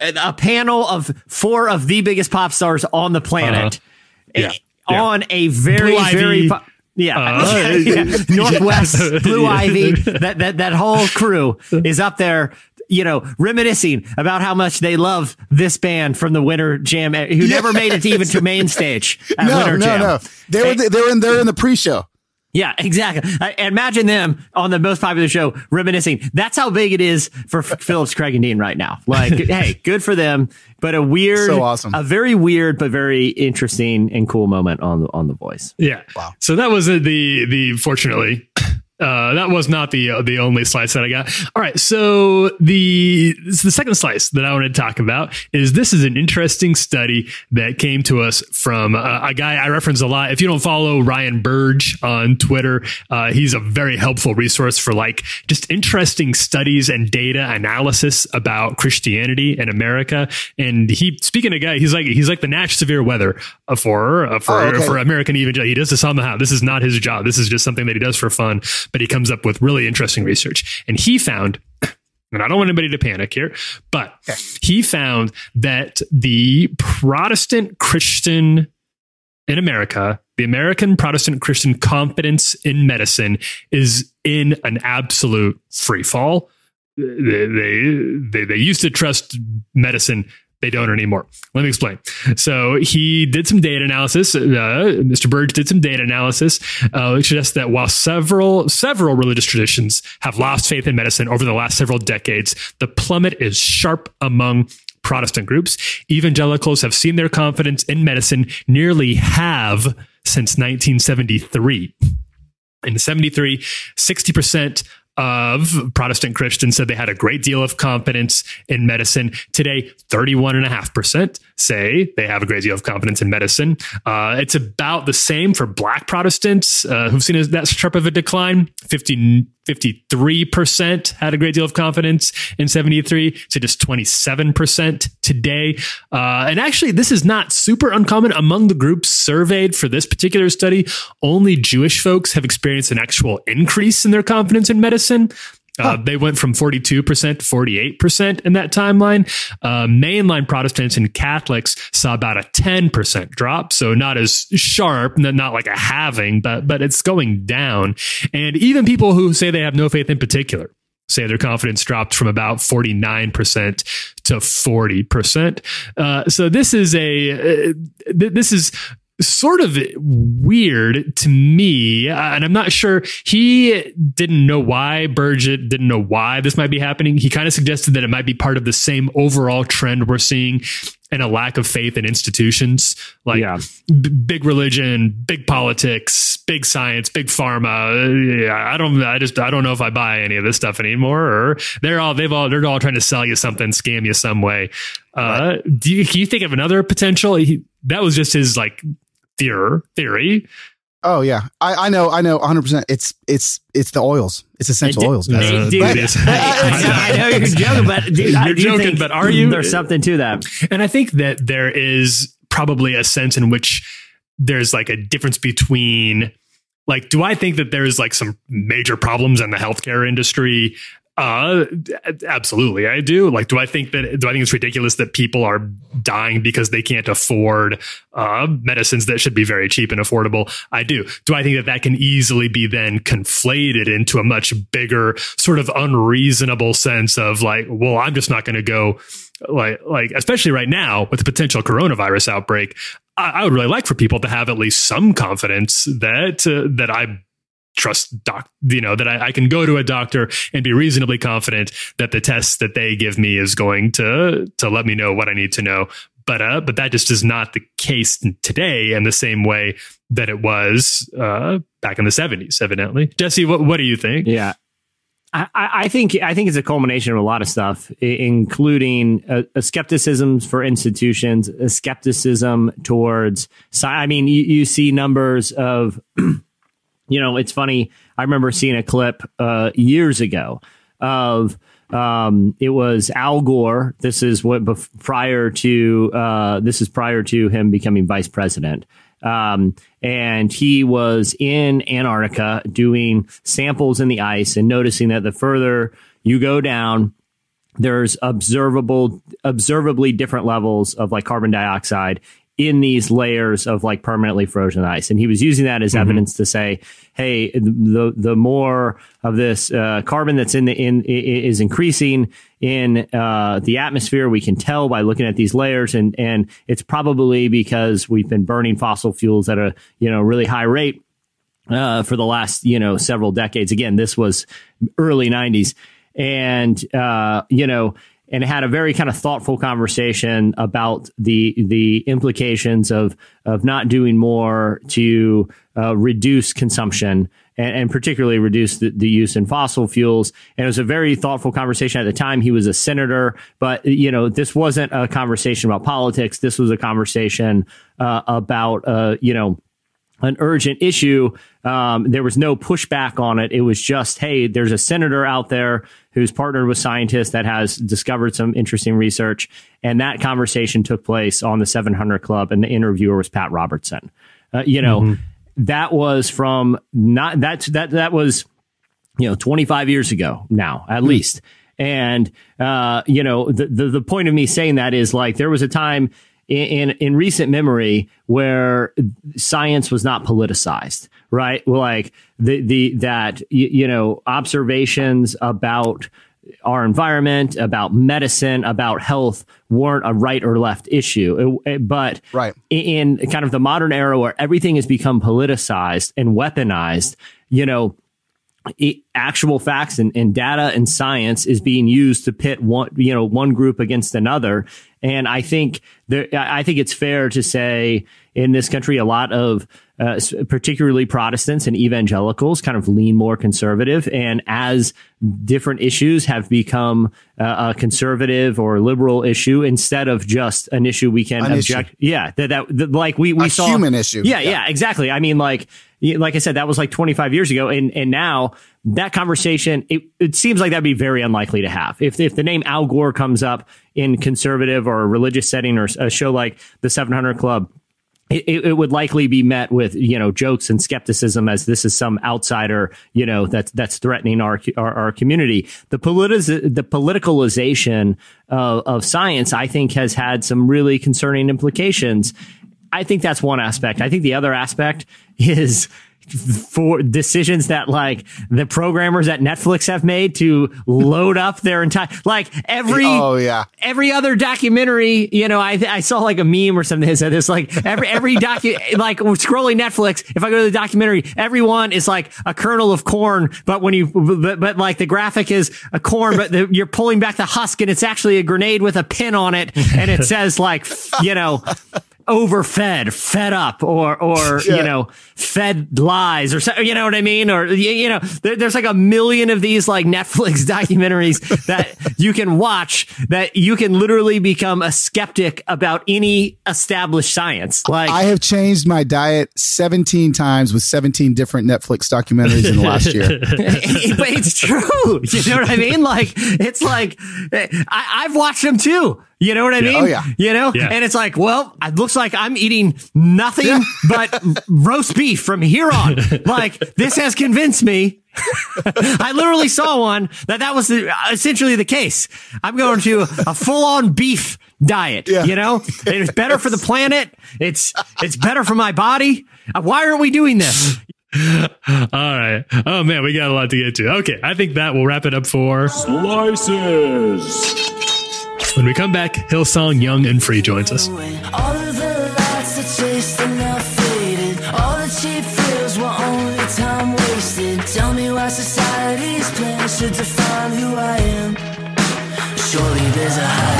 [SPEAKER 3] a panel of four of the biggest pop stars on the planet
[SPEAKER 1] Uh-huh. Yeah. Yeah.
[SPEAKER 3] on a very,
[SPEAKER 1] Blue
[SPEAKER 3] very. po- yeah.
[SPEAKER 1] Uh,
[SPEAKER 3] Yeah. Northwest. Blue. Ivy, that, that, that whole crew is up there, you know, reminiscing about how much they love this band from the Winter Jam, who never made it even to main stage at
[SPEAKER 2] No,
[SPEAKER 3] Winter
[SPEAKER 2] no,
[SPEAKER 3] Jam.
[SPEAKER 2] no. They were they were in they're in the pre-show.
[SPEAKER 3] Yeah, exactly. I, imagine them on the most popular show reminiscing. That's how big it is for Phillips, Craig, and Dean right now. Like, hey, good for them, but a weird,
[SPEAKER 2] So awesome.
[SPEAKER 3] a very weird but very interesting and cool moment on the on the Voice.
[SPEAKER 1] Yeah.
[SPEAKER 2] Wow.
[SPEAKER 1] So that was the the fortunately Uh, that was not the uh, the only slice that I got. All right, so the is the second slice that I wanted to talk about is this is an interesting study that came to us from uh, a guy I reference a lot. If you don't follow Ryan Burge on Twitter, uh, he's a very helpful resource for like just interesting studies and data analysis about Christianity in America. And he, speaking of guy, he's like he's like the Nash Severe Weather uh, for uh, for
[SPEAKER 2] Oh, okay.
[SPEAKER 1] for American evangel. He does this somehow. This is not his job. This is just something that he does for fun. But he comes up with really interesting research, and he found. And I don't want anybody to panic here, but he found that the Protestant Christian in America, the American Protestant Christian confidence in medicine is in an absolute free fall. They, they, they, they used to trust medicine. They don't anymore. Let me explain. So he did some data analysis. Uh, Mr. Burge did some data analysis, uh, which suggests that while several several religious traditions have lost faith in medicine over the last several decades, the plummet is sharp among Protestant groups. Evangelicals have seen their confidence in medicine nearly halve since 1973. In 73, 60% of Protestant Christians said they had a great deal of confidence in medicine. Today, 31.5% say they have a great deal of confidence in medicine. Uh, it's about the same for Black Protestants uh, who've seen that sharp of a decline. 50, 53% had a great deal of confidence in 73 to just 27% today. Uh, and actually, this is not super uncommon among the groups surveyed for this particular study. Only Jewish folks have experienced an actual increase in their confidence in medicine. Uh, they went from 42% to 48% in that timeline. Uh, mainline Protestants and Catholics saw about a 10% drop. So not as sharp, not like a halving, but, but it's going down. And even people who say they have no faith in particular say their confidence dropped from about 49% to 40%. Uh, so this is a, uh, th- this is sort of weird to me. uh, And I'm not sure he didn't know why Burgett didn't know why this might be happening. He kind of suggested that it might be part of the same overall trend we're seeing and a lack of faith in institutions like
[SPEAKER 3] Yeah.
[SPEAKER 1] b- big religion, big politics, big science, big pharma. Yeah, I don't, I just, I don't know if I buy any of this stuff anymore. Or they're all, they've all, they're all trying to sell you something, scam you some way. Uh, do you, can you think of another potential? He, that was just his like theory. Theory.
[SPEAKER 2] Oh yeah, I, I know, I know, 100. percent It's it's it's the oils. It's essential oils, guys.
[SPEAKER 1] Uh,
[SPEAKER 3] dude,
[SPEAKER 1] it is.
[SPEAKER 3] I know you're joking, but dude, I
[SPEAKER 1] You're
[SPEAKER 3] do
[SPEAKER 1] joking,
[SPEAKER 3] think
[SPEAKER 1] but are you?
[SPEAKER 3] There's something to that.
[SPEAKER 1] And I think that there is probably a sense in which there's like a difference between like do I think that there's like some major problems in the healthcare industry? Uh absolutely I do. Like do I think that do I think it's ridiculous that people are dying because they can't afford uh medicines that should be very cheap and affordable? I do. Do I think that that can easily be then conflated into a much bigger sort of unreasonable sense of like well I'm just not going to go like like especially right now with the potential coronavirus outbreak I, would really like for people to have at least some confidence that uh, that I trust doc you know that I, I can go to a doctor and be reasonably confident that the test that they give me is going to to let me know what I need to know but uh but that just is not the case today in the same way that it was uh back in the 70s evidently Jesse what what do you think
[SPEAKER 3] Yeah. I, I think I think it's a culmination of a lot of stuff, including a, a skepticism for institutions, a skepticism towards. I mean, you, you see numbers of, you know, it's funny. I remember seeing a clip uh, years ago of um, it was Al Gore. This is what bef- prior to uh, this is prior to him becoming vice president. Um, and he was in Antarctica doing samples in the ice and noticing that the further you go down, there's observable, observably different levels of like carbon dioxide in these layers of like permanently frozen ice. And he was using that as evidence to say, hey, the the more of this uh, carbon that's in the in is increasing in uh, the atmosphere, we can tell by looking at these layers, and and it's probably because we've been burning fossil fuels at a you know really high rate uh, for the last you know several decades. Again, this was early '90s, and uh, you know, and had a very kind of thoughtful conversation about the the implications of of not doing more to uh, reduce consumption and, and particularly reduce the, the use in fossil fuels. And it was a very thoughtful conversation at the time. He was a senator, but you know this wasn't a conversation about politics. This was a conversation uh, about uh, you know an urgent issue. Um, there was no pushback on it. It was just, hey, there's a senator out there who's partnered with scientists that has discovered some interesting research. And that conversation took place on the 700 Club, and the interviewer was Pat Robertson. Uh, you know, that was from not that that that was you know 25 years ago now at least and uh you know the, the the point of me saying that is like there was a time in, in in recent memory where science was not politicized right like the the that you, you know observations about our environment, about medicine, about health weren't a right or left issue. It- it- but
[SPEAKER 2] Right.
[SPEAKER 3] in kind of the modern era where everything has become politicized and weaponized, you know, actual facts and, and data and science is being used to pit one, you know, one group against another. And I think there, I think it's fair to say in this country, a lot of, uh, particularly Protestants and evangelicals kind of lean more conservative. And as different issues have become uh, a conservative or liberal issue instead of just an issue we can
[SPEAKER 2] An issue.
[SPEAKER 3] object. Yeah. That, that, that like we, we
[SPEAKER 2] A
[SPEAKER 3] saw
[SPEAKER 2] human issue.
[SPEAKER 3] Yeah,
[SPEAKER 2] Yeah.
[SPEAKER 3] yeah, exactly. I mean, like, like I said, that was like 25 years ago, and and now that conversation, it, it seems like that'd be very unlikely to have. If if the name Al Gore comes up in conservative or a religious setting or a show like the 700 Club. It, it would likely be met with you know jokes and skepticism as this is some outsider you know that's that's threatening our our, our community. The politiz- the politicalization of, of science, I think, has had some really concerning implications. I think that's one aspect. I think the other aspect is for decisions that like the programmers at Netflix have made to load up their entire like every
[SPEAKER 2] Oh, yeah.
[SPEAKER 3] every other documentary you know I I saw like a meme or something that said this like every every docu like scrolling Netflix if I go to the documentary everyone is like a kernel of corn but when you but, but like the graphic is a corn but the, you're pulling back the husk and it's actually a grenade with a pin on it and it says like you know overfed, fed up, or or
[SPEAKER 2] Yeah.
[SPEAKER 3] you know, fed lies, or you know what I mean, or you, you know, there, there's like a million of these like Netflix documentaries that you can watch that you can literally become a skeptic about any established science. Like
[SPEAKER 2] I have changed my diet 17 times with 17 different Netflix documentaries in the last year.
[SPEAKER 3] but it's true. You know what I mean? Like it's like eh, I, I've watched them too. You know what I mean?
[SPEAKER 2] Oh, yeah.
[SPEAKER 3] You know,
[SPEAKER 1] Yeah.
[SPEAKER 3] and it's like, well, it looks like I'm eating nothing
[SPEAKER 2] Yeah.
[SPEAKER 3] but roast beef from here on. Like this has convinced me. I literally saw one that that was the, essentially the case. I'm going to a full on beef diet.
[SPEAKER 2] Yeah.
[SPEAKER 3] You know, it's better for the planet. It's it's better for my body. Uh, Why aren't we doing this?
[SPEAKER 1] All right. Oh man, we got a lot to get to. Okay, I think that will wrap it up for
[SPEAKER 7] Slices.
[SPEAKER 1] When we come back. Hillsong Young and Free joins us.
[SPEAKER 8] Tell me why society's plan should define who I am. Surely there's a higher.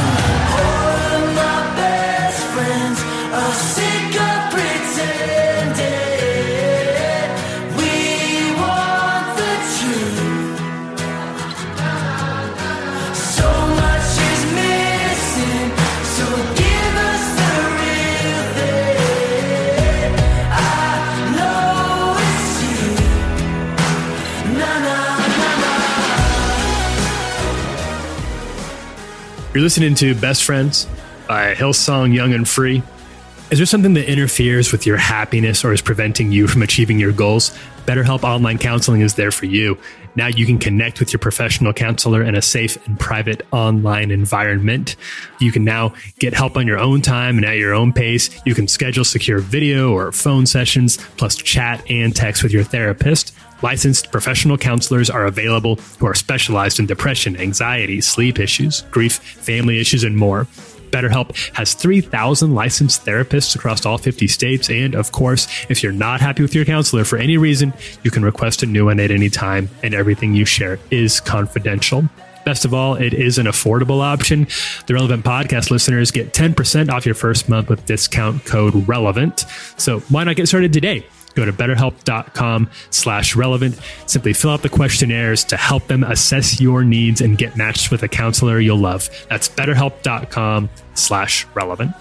[SPEAKER 1] You're listening to Best Friends by Hillsong Young and Free. Is there something that interferes with your happiness or is preventing you from achieving your goals? BetterHelp Online Counseling is there for you. Now you can connect with your professional counselor in a safe and private online environment. You can now get help on your own time and at your own pace. You can schedule secure video or phone sessions, plus chat and text with your therapist. Licensed professional counselors are available who are specialized in depression, anxiety, sleep issues, grief, family issues, and more. BetterHelp has 3,000 licensed therapists across all 50 states. And of course, if you're not happy with your counselor for any reason, you can request a new one at any time, and everything you share is confidential. Best of all, it is an affordable option. The Relevant Podcast listeners get 10% off your first month with discount code RELEVANT. So why not get started today? Go to betterhelp.com slash relevant. Simply fill out the questionnaires to help them assess your needs and get matched with a counselor you'll love. That's betterhelp.com slash relevant.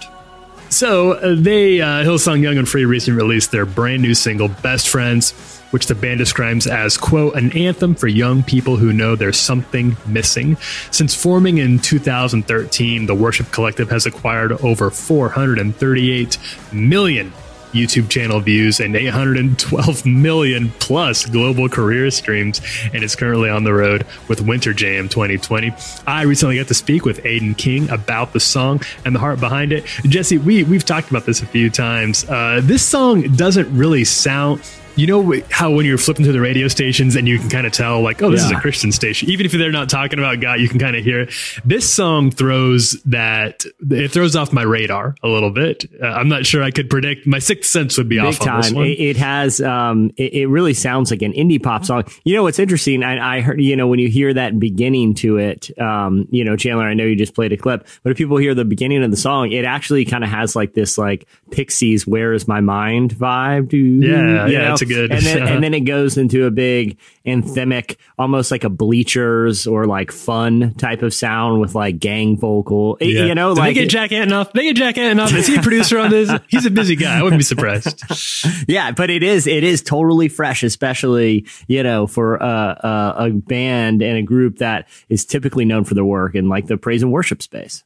[SPEAKER 1] So uh, they, uh, Hillsong Young and Free recently released their brand new single, Best Friends, which the band describes as, quote, an anthem for young people who know there's something missing. Since forming in 2013, the Worship Collective has acquired over 438 million YouTube channel views and 812 million plus global career streams, and is currently on the road with Winter Jam 2020. I recently got to speak with Aodhan King about the song and the heart behind it. Jesse, we we've talked about this a few times. Uh, this song doesn't really sound. You know how when you're flipping through the radio stations and you can kind of tell, like, oh, this is a Christian station. Even if they're not talking about God, you can kind of hear it. This song throws that, it throws off my radar a little bit. Uh, I'm not sure I could predict. My sixth sense would be
[SPEAKER 3] Big
[SPEAKER 1] off on this
[SPEAKER 3] time.
[SPEAKER 1] one.
[SPEAKER 3] It, it has. Um, it, it really sounds like an indie pop song. You know what's interesting? I, I heard. You know when you hear that beginning to it. Um, you know Chandler. I know you just played a clip, but if people hear the beginning of the song, it actually kind of has like this like Pixies "Where Is My Mind" vibe. Dude.
[SPEAKER 1] Yeah,
[SPEAKER 3] You
[SPEAKER 1] yeah,
[SPEAKER 3] know?
[SPEAKER 1] A good-
[SPEAKER 3] And then and then it goes into a big anthemic, almost like a Bleachers or like fun type of sound with like gang vocal. It-
[SPEAKER 1] Yeah.
[SPEAKER 3] You know,
[SPEAKER 1] Did
[SPEAKER 3] like
[SPEAKER 1] they get Jack Antonoff. They get Jack Antonoff. Is he a producer on this? He's a busy guy. I wouldn't be surprised.
[SPEAKER 3] Yeah, but it is it is totally fresh, especially you know for a, a, a band and a group that is typically known for their work in like the praise and worship space.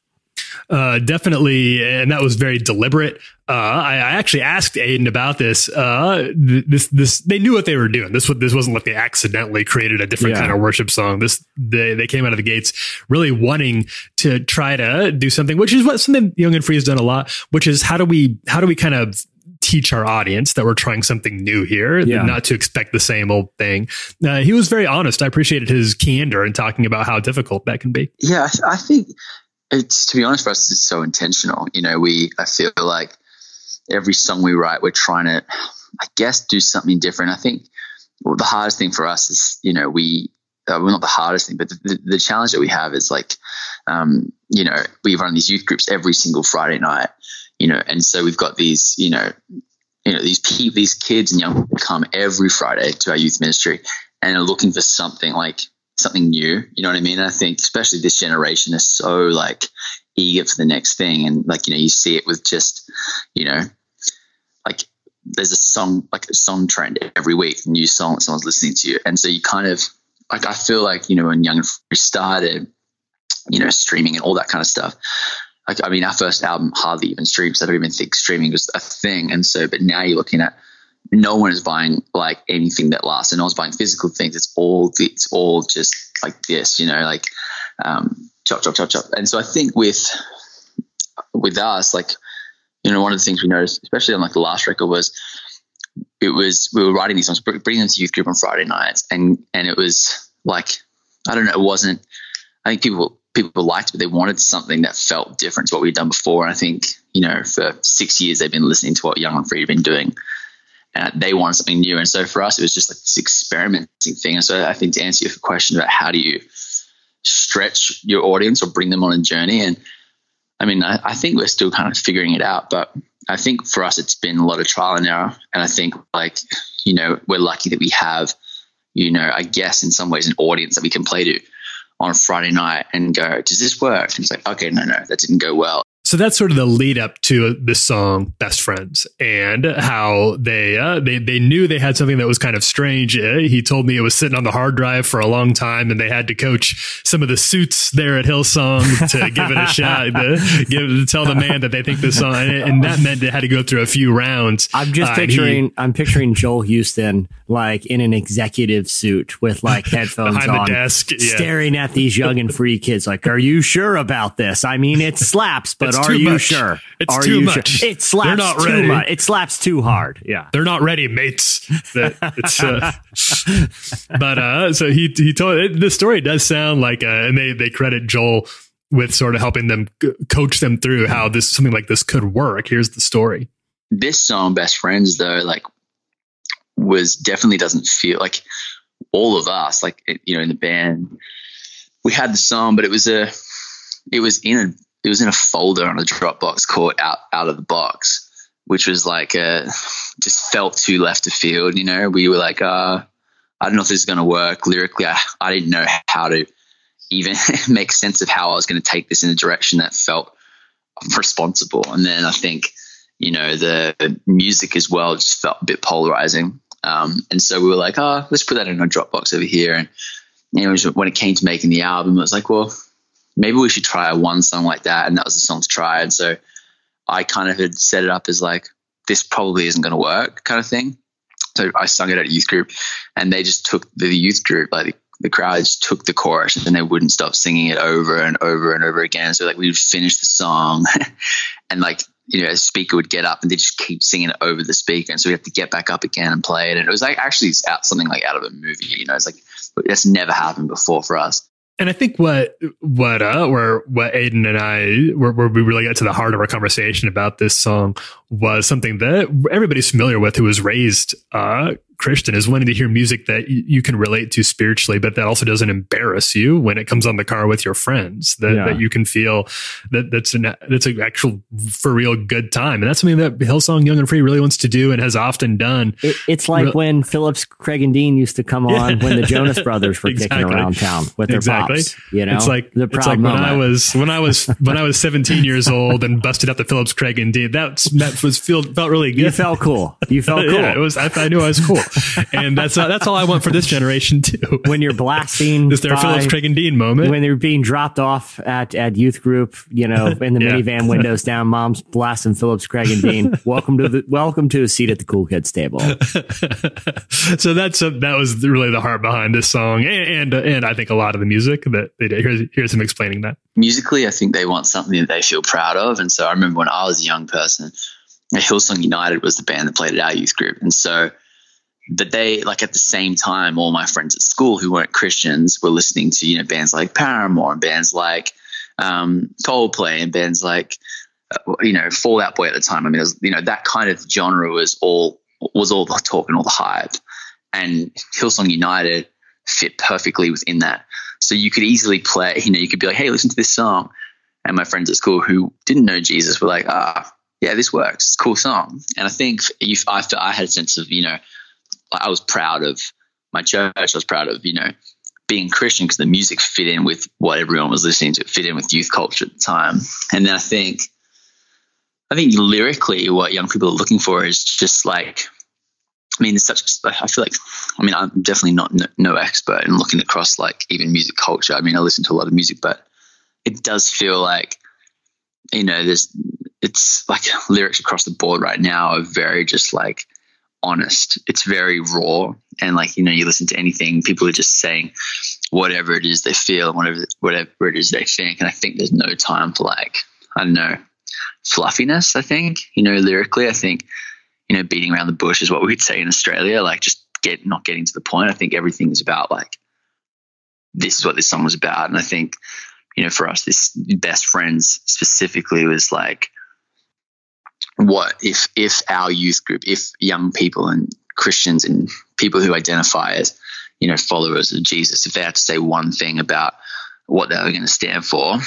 [SPEAKER 1] Uh, definitely, and that was very deliberate. Uh, I, I actually asked Aodhan about this. Uh, th- this, this, they knew what they were doing. This, this wasn't like they accidentally created a different
[SPEAKER 3] Yeah.
[SPEAKER 1] kind of worship song. This, they, they came out of the gates really wanting to try to do something, which is what something Young and Free has done a lot. Which is how do we, how do we kind of teach our audience that we're trying something new here,
[SPEAKER 3] Yeah.
[SPEAKER 1] not to expect the same old thing. Uh, he was very honest. I appreciated his candor in talking about how difficult that can be.
[SPEAKER 9] Yeah, I think it's to be honest for us, it's so intentional. You know, we I feel like every song we write, we're trying to, I guess, do something different. I think well, the hardest thing for us is, you know, we uh, well, not the hardest thing, but the, the, the challenge that we have is like, um, you know, we run these youth groups every single Friday night, you know, and so we've got these, you know, you know, these these kids and young people come every Friday to our youth ministry and are looking for something like something new. You know what I mean? I think especially this generation is so like eager for the next thing. And like, you know, you see it with just, you know, like there's a song, like a song trend every week, new song someone's listening to. you. And so you kind of like, I feel like, you know, when Young started, you know, streaming and all that kind of stuff. Like, I mean, our first album hardly even streams. I don't even think streaming was a thing. And so, but now you're looking at no one is buying like anything that lasts, and no one's buying physical things. It's all it's all just like this, you know, like um, chop, chop, chop, chop. And so I think with with us, like you know, one of the things we noticed, especially on like the last record, was it was we were writing these songs, bringing them to youth group on Friday nights, and and it was like I don't know, it wasn't. I think people people liked it, but they wanted something that felt different to what we'd done before. And I think you know, for six years they've been listening to what Young and Free have been doing, and they wanted something new. And so for us, it was just like this experimenting thing. And so I think to answer your question about how do you stretch your audience or bring them on a journey, and I mean, I, I think we're still kind of figuring it out, but I think for us, it's been a lot of trial and error. And I think like, you know, we're lucky that we have, you know, I guess in some ways an audience that we can play to on Friday night and go, does this work? And it's like, okay, no, no, that didn't go well.
[SPEAKER 1] So that's sort of the lead up to the song "Best Friends" and how they uh, they they knew they had something that was kind of strange. Uh, he told me it was sitting on the hard drive for a long time, and they had to coach some of the suits there at Hillsong to give it a shot, to, give to tell the man that they think this song, and, and that meant they had to go through a few rounds.
[SPEAKER 3] I'm just
[SPEAKER 1] Uh, and he-
[SPEAKER 3] picturing I'm picturing Joel Houston like in an executive suit with like headphones on,
[SPEAKER 1] desk, yeah.
[SPEAKER 3] staring at these young and free kids. Like, are you sure about this? I mean, it slaps, but
[SPEAKER 1] It's
[SPEAKER 3] are
[SPEAKER 1] too
[SPEAKER 3] you
[SPEAKER 1] much.
[SPEAKER 3] sure?
[SPEAKER 1] It's
[SPEAKER 3] are
[SPEAKER 1] too much.
[SPEAKER 3] Sure? It
[SPEAKER 1] They're
[SPEAKER 3] slaps
[SPEAKER 1] not
[SPEAKER 3] too
[SPEAKER 1] ready.
[SPEAKER 3] much. It slaps too hard. Yeah.
[SPEAKER 1] they're not ready, mates. It's, uh, but uh, so he he told it, the story does sound like, uh, and they they credit Joel with sort of helping them coach them through how this something like this could work. Here's the story.
[SPEAKER 9] this song best friends though like was definitely doesn't feel like all of us like you know in the band we had the song, but it was a it was in a it was in a folder on a Dropbox called out out of the box, which was like a just felt too left of field. You know, we were like, uh, I don't know if this is going to work lyrically. I, I didn't know how to even make sense of how I was going to take this in a direction that felt responsible. And then I think, you know, the music as well just felt a bit polarizing. Um, and so we were like, oh, let's put that in a Dropbox over here. And you when it came to making the album, it was like, well, maybe we should try one song like that. And that was the song to try. And so I kind of had set it up as like, this probably isn't going to work kind of thing. So I sung it at a youth group and they just took the youth group, like the, crowd just took the chorus and they wouldn't stop singing it over and over and over again. So like we would finish the song and like, you know, a speaker would get up and they just keep singing it over the speaker. And so we have to get back up again and play it. And it was like actually out something like out of a movie, you know, it's like, that's never happened before for us.
[SPEAKER 1] And I think what what uh where what Aodhan and I where, where we really got to the heart of our conversation about this song was something that everybody's familiar with who was raised uh Christian is wanting to hear music that y- you can relate to spiritually, but that also doesn't embarrass you when it comes on the car with your friends. That,
[SPEAKER 3] Yeah.
[SPEAKER 1] that you can feel that that's an that's an actual for real good time, and that's something that Hillsong Young and Free really wants to do and has often done.
[SPEAKER 3] It, it's like
[SPEAKER 1] Real-
[SPEAKER 3] when Phillips, Craig, and Dean used to come on
[SPEAKER 1] Yeah.
[SPEAKER 3] when the Jonas Brothers were kicking around town with their
[SPEAKER 1] exactly.
[SPEAKER 3] pops. You know,
[SPEAKER 1] it's like
[SPEAKER 3] the
[SPEAKER 1] it's
[SPEAKER 3] proud
[SPEAKER 1] like when. I was when I was when I was 17 years old and busted out the Phillips Craig and Dean. That's that was feel felt really good.
[SPEAKER 3] you felt cool. You felt cool.
[SPEAKER 1] yeah, it was. I, I knew I was cool, and that's uh, that's all I want for this generation too.
[SPEAKER 3] when you're blasting
[SPEAKER 1] Is there a Phillips Craig and Dean moment?
[SPEAKER 3] when they're being dropped off at, at youth group, you know, in the
[SPEAKER 1] Yeah.
[SPEAKER 3] minivan windows down, mom's blasting Phillips, Craig, and Dean. welcome to the welcome to a seat at the cool kids table.
[SPEAKER 1] so that's uh, that was really the heart behind this song, and and, and I think a lot of the music that they did. Here's here's him explaining that.
[SPEAKER 9] musically, I think they want something that they feel proud of. And so I remember when I was a young person, Hillsong United was the band that played at our youth group. And so, but they, like at the same time, all my friends at school who weren't Christians were listening to, you know, bands like Paramore and bands like um, Coldplay and bands like, uh, you know, Fall Out Boy at the time. I mean, was, you know, that kind of genre was all, was all the talk and all the hype. And Hillsong United fit perfectly within that. So you could easily play, you know, you could be like, hey, listen to this song. And my friends at school who didn't know Jesus were like, ah, yeah, this works. It's a cool song. And I think if I, I had a sense of, you know, I was proud of my church. I was proud of, you know, being Christian because the music fit in with what everyone was listening to. It fit in with youth culture at the time. And then I think, I think lyrically, what young people are looking for is just like, I mean, it's such. I feel like, I mean, I'm definitely not no, no expert in looking across like even music culture. I mean, I listen to a lot of music, but it does feel like, you know, there's it's like lyrics across the board right now are very just like honest. It's very raw, and like you know, you listen to anything, people are just saying whatever it is they feel and whatever whatever it is they think. And I think there's no time for like I don't know fluffiness. I think you know lyrically, I think you know beating around the bush is what we'd say in Australia. Like just get not getting to the point. I think everything is about like this is what this song was about, and I think you know for us, this best friends specifically was like what if if our youth group, if young people and Christians and people who identify as you know followers of Jesus, if they had to say one thing about what they were going to stand for,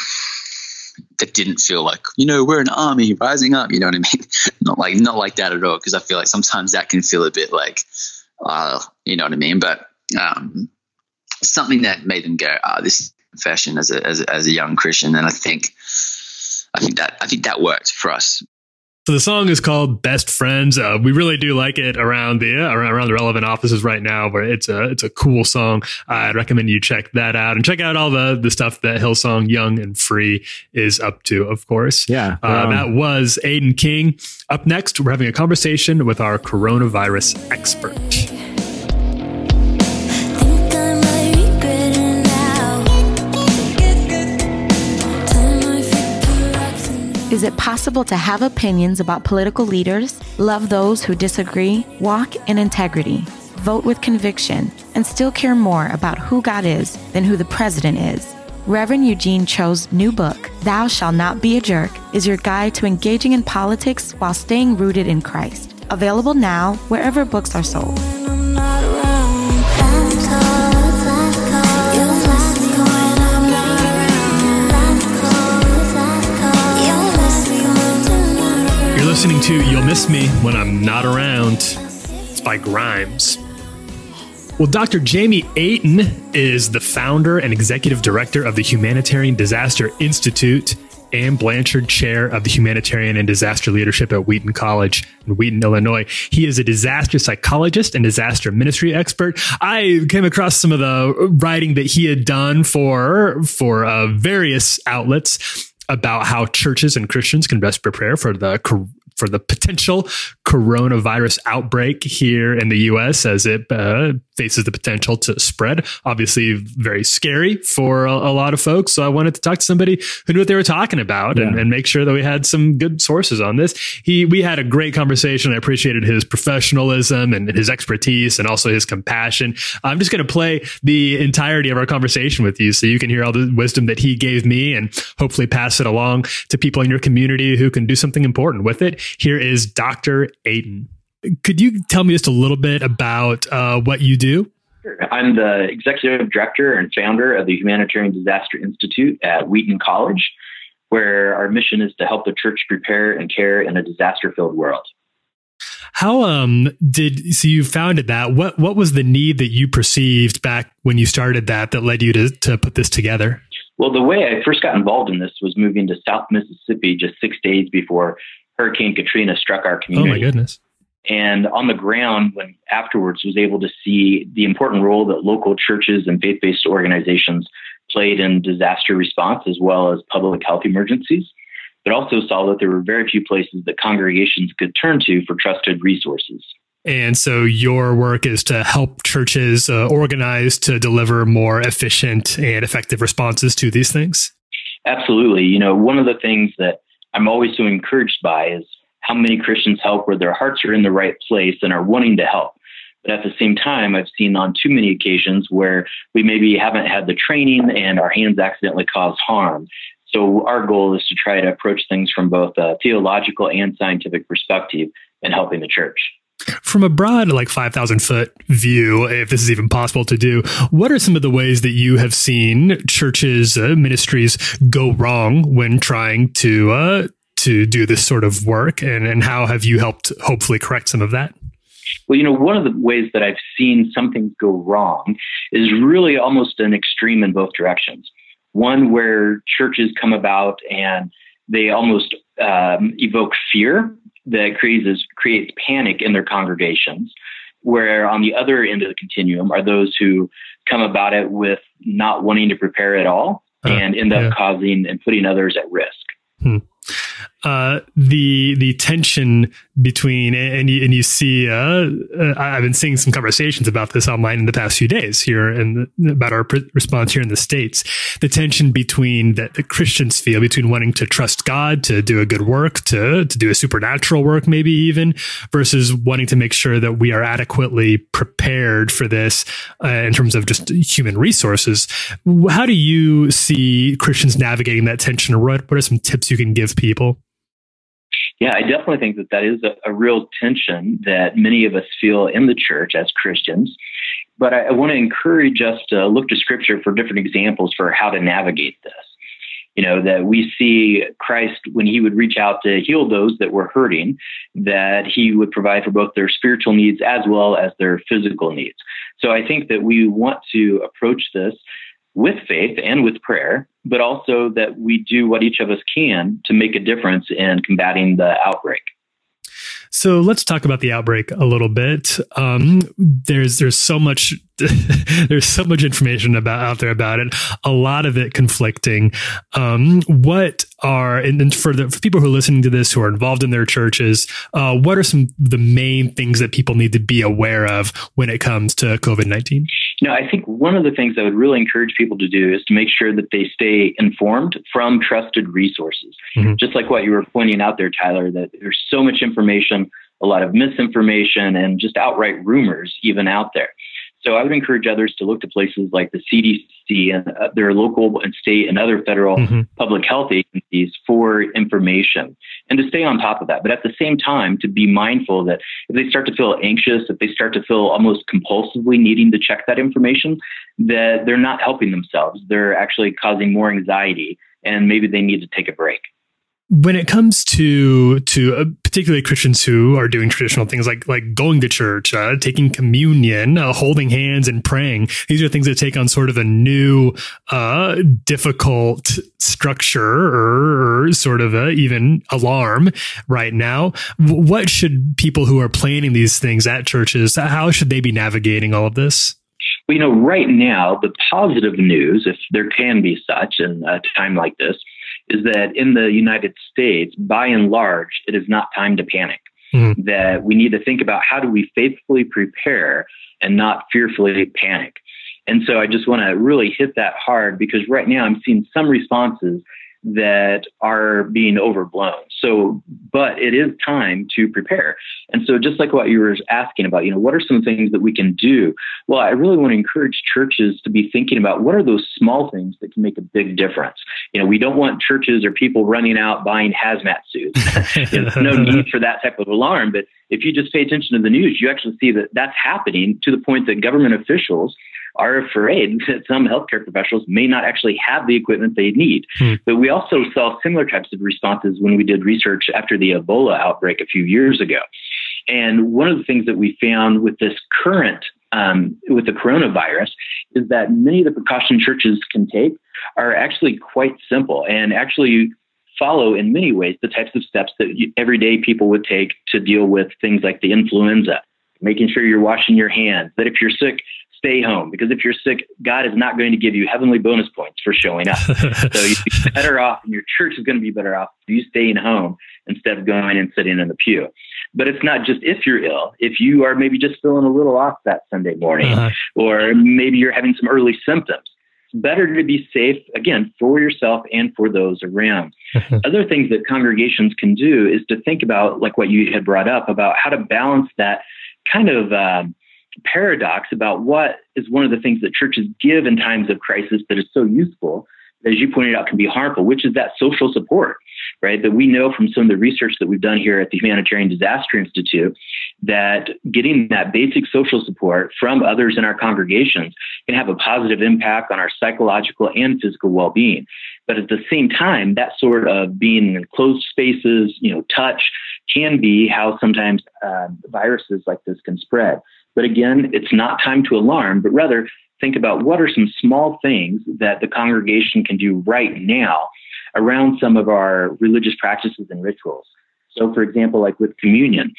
[SPEAKER 9] that didn't feel like you know we're an army rising up. You know what I mean? not like not like that at all. Because I feel like sometimes that can feel a bit like, uh, you know what I mean. But um, something that made them go, ah, this is confession as a, as a as a young Christian, and I think I think that I think that worked for us.
[SPEAKER 1] So the song is called "Best Friends." Uh, we really do like it around the uh, around, the relevant offices right now. Where it's a it's a cool song. I'd recommend you check that out and check out all the the stuff that Hillsong Young and Free is up to. Of course,
[SPEAKER 3] Yeah,
[SPEAKER 1] Uh,
[SPEAKER 3] um,
[SPEAKER 1] that was Aodhan King. Up next, we're having a conversation with our coronavirus expert.
[SPEAKER 10] Is it possible to have opinions about political leaders, love those who disagree, walk in integrity, vote with conviction, and still care more about who God is than who the president is? Reverend Eugene Cho's new book, Thou Shall Not Be a Jerk, is your guide to engaging in politics while staying rooted in Christ. Available now wherever books are sold.
[SPEAKER 1] Listening to You'll Miss Me When I'm Not Around. It's by Grimes. Well, Dr. Jamie Aten is the founder and executive director of the Humanitarian Disaster Institute and Blanchard Chair of the Humanitarian and Disaster Leadership at Wheaton College in Wheaton, Illinois. He is a disaster psychologist and disaster ministry expert. I came across some of the writing that he had done for for uh, various outlets about how churches and Christians can best prepare for the for the potential coronavirus outbreak here in the U.S. as it uh, faces the potential to spread. Obviously, very scary for a, a, lot of folks. So I wanted to talk to somebody who knew what they were talking about and, and make sure that we had some good sources on this. He we had a great conversation. I appreciated his professionalism and his expertise and also his compassion. I'm just going to play the entirety of our conversation with you so you can hear all the wisdom that he gave me and hopefully pass it along to people in your community who can do something important with it. Here is Dr. Aten. Could you tell me just a little bit about uh, what you do?
[SPEAKER 11] I'm the executive director and founder of the Humanitarian Disaster Institute at Wheaton College, where our mission is to help the church prepare and care in a disaster filled world.
[SPEAKER 1] How um did so you founded that? What what was the need that you perceived back when you started that that led you to to put this together?
[SPEAKER 11] Well, the way I first got involved in this was moving to South Mississippi just six days before Hurricane Katrina struck our community.
[SPEAKER 1] Oh my goodness.
[SPEAKER 11] and on the ground when afterwards was able to see the important role that local churches and faith-based organizations played in disaster response as well as public health emergencies but also saw that there were very few places that congregations could turn to for trusted resources
[SPEAKER 1] And so your work is to help churches uh, organize to deliver more efficient and effective responses to these things.
[SPEAKER 11] Absolutely. You know, one of the things that I'm always so encouraged by is how many Christians help where their hearts are in the right place and are wanting to help. But at the same time, I've seen on too many occasions where we maybe haven't had the training and our hands accidentally cause harm. So our goal is to try to approach things from both a theological and scientific perspective in helping the church.
[SPEAKER 1] From a broad, like 5,000 foot view, if this is even possible to do, what are some of the ways that you have seen churches, uh, ministries go wrong when trying to, uh, to do this sort of work? And, and how have you helped hopefully correct some of that?
[SPEAKER 11] Well, you know, one of the ways that I've seen something go wrong is really almost an extreme in both directions. One where churches come about and they almost um, evoke fear that creates creates panic in their congregations. Where on the other end of the continuum are those who come about it with not wanting to prepare at all
[SPEAKER 1] Uh,
[SPEAKER 11] and end up
[SPEAKER 1] yeah.
[SPEAKER 11] causing and putting others at risk.
[SPEAKER 1] Hmm. Uh, the the tension between and you, and you see uh, uh, I've been seeing some conversations about this online in the past few days here and about our pr- response here in the states. The tension between that the Christians feel between wanting to trust God to do a good work to to do a supernatural work maybe even versus wanting to make sure that we are adequately prepared for this uh, in terms of just human resources. How do you see Christians navigating that tension? Or what what are some tips you can give people
[SPEAKER 11] Yeah, I definitely think that that is a, a real tension that many of us feel in the church as Christians. But I, I want to encourage us to look to Scripture for different examples for how to navigate this. You know, that we see Christ when he would reach out to heal those that were hurting, that he would provide for both their spiritual needs as well as their physical needs. So I think that we want to approach this with faith and with prayer, but also that we do what each of us can to make a difference in combating the outbreak.
[SPEAKER 1] So let's talk about the outbreak a little bit. Um, there's there's so much there's so much information about out there about it. A lot of it conflicting. Um, what are and and for the for people who are listening to this who are involved in their churches, uh, what are some of the main things that people need to be aware of when it comes to COVID nineteen?
[SPEAKER 11] You know, I think one of the things I would really encourage people to do is to make sure that they stay informed from trusted resources.
[SPEAKER 1] Mhm.
[SPEAKER 11] Just like what you were pointing out there, Tyler, that there's so much information, a lot of misinformation, and just outright rumors even out there. So I would encourage others to look to places like the CDC and uh, their local and state and other federal
[SPEAKER 1] Mhm.
[SPEAKER 11] public health agencies for information and to stay on top of that. But at the same time, to be mindful that if they start to feel anxious, if they start to feel almost compulsively needing to check that information, that they're not helping themselves. They're actually causing more anxiety and maybe they need to take a break.
[SPEAKER 1] When it comes to to uh, particularly Christians who are doing traditional things like like going to church, uh, taking communion, uh, holding hands, and praying, these are things that take on sort of a new, uh, difficult structure or, or sort of a, even alarm right now. What should people who are planning these things at churches? How should they be navigating all of this?
[SPEAKER 11] Well, you know, right now, the positive news, if there can be such in a time like this, is that in the United States, by and large, it is not time to panic. Hmm. That we need to think about how do we faithfully prepare and not fearfully panic. And so I just want to really hit that hard because right now I'm seeing some responses that are being overblown. So, but it is time to prepare. And so, just like what you were asking about, you know, what are some things that we can do? Well, I really want to encourage churches to be thinking about what are those small things that can make a big difference. You know, we don't want churches or people running out buying hazmat suits. There's no need for that type of alarm. But if you just pay attention to the news, you actually see that that's happening to the point that government officials are afraid that some healthcare professionals may not actually have the equipment they need. But we also saw similar types of responses when we did research after the Ebola outbreak a few years ago. And one of the things that we found with this current, um, with the coronavirus, is that many of the precaution churches can take are actually quite simple and actually follow in many ways the types of steps that you, everyday people would take to deal with things like the influenza, making sure you're washing your hands, that if you're sick, stay home because if you're sick, God is not going to give you heavenly bonus points for showing up. so you'd be better off, and your church is going to be better off if you staying home instead of going and sitting in the pew. But it's not just if you're ill. If you are maybe just feeling a little off that Sunday morning,
[SPEAKER 1] Uh-huh.
[SPEAKER 11] or maybe you're having some early symptoms, better to be safe again for yourself and for those around. Other things that congregations can do is to think about, like what you had brought up, about how to balance that kind of um, paradox about what is one of the things that churches give in times of crisis that is so useful, as you pointed out, can be harmful, which is that social support, right? That we know from some of the research that we've done here at the Humanitarian Disaster Institute that getting that basic social support from others in our congregations can have a positive impact on our psychological and physical well-being. But at the same time, that sort of being in closed spaces, you know, touch can be how sometimes uh, viruses like this can spread. But again, it's not time to alarm, but rather think about what are some small things that the congregation can do right now around some of our religious practices and rituals. So, for example, like with communion,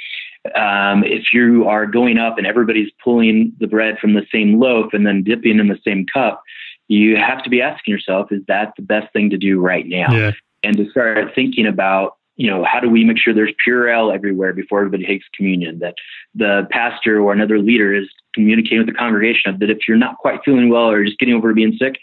[SPEAKER 11] um, if you are going up and everybody's pulling the bread from the same loaf and then dipping in the same cup, you have to be asking yourself, is that the best thing to do right now?
[SPEAKER 1] Yeah.
[SPEAKER 11] And to start thinking about, you know, how do we make sure there's pure Purell everywhere before everybody takes communion? That the pastor or another leader is communicating with the congregation that if you're not quite feeling well or just getting over being sick,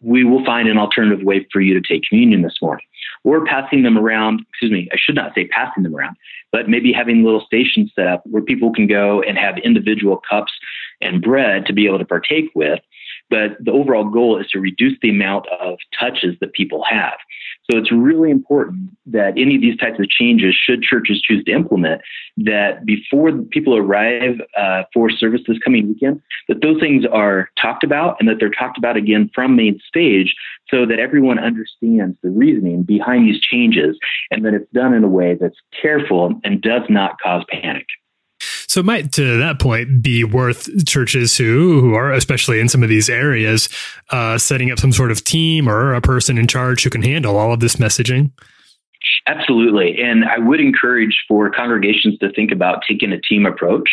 [SPEAKER 11] we will find an alternative way for you to take communion this morning. Or passing them around, excuse me, I should not say passing them around, but maybe having little stations set up where people can go and have individual cups and bread to be able to partake with. But the overall goal is to reduce the amount of touches that people have. So it's really important that any of these types of changes, should churches choose to implement, that before people arrive uh, for service this coming weekend, that those things are talked about and that they're talked about again from main stage so that everyone understands the reasoning behind these changes and that it's done in a way that's careful and does not cause panic.
[SPEAKER 1] So it might, to that point, be worth churches who, who are, especially in some of these areas, uh, setting up some sort of team or a person in charge who can handle all of this messaging.
[SPEAKER 11] Absolutely. And I would encourage for congregations to think about taking a team approach,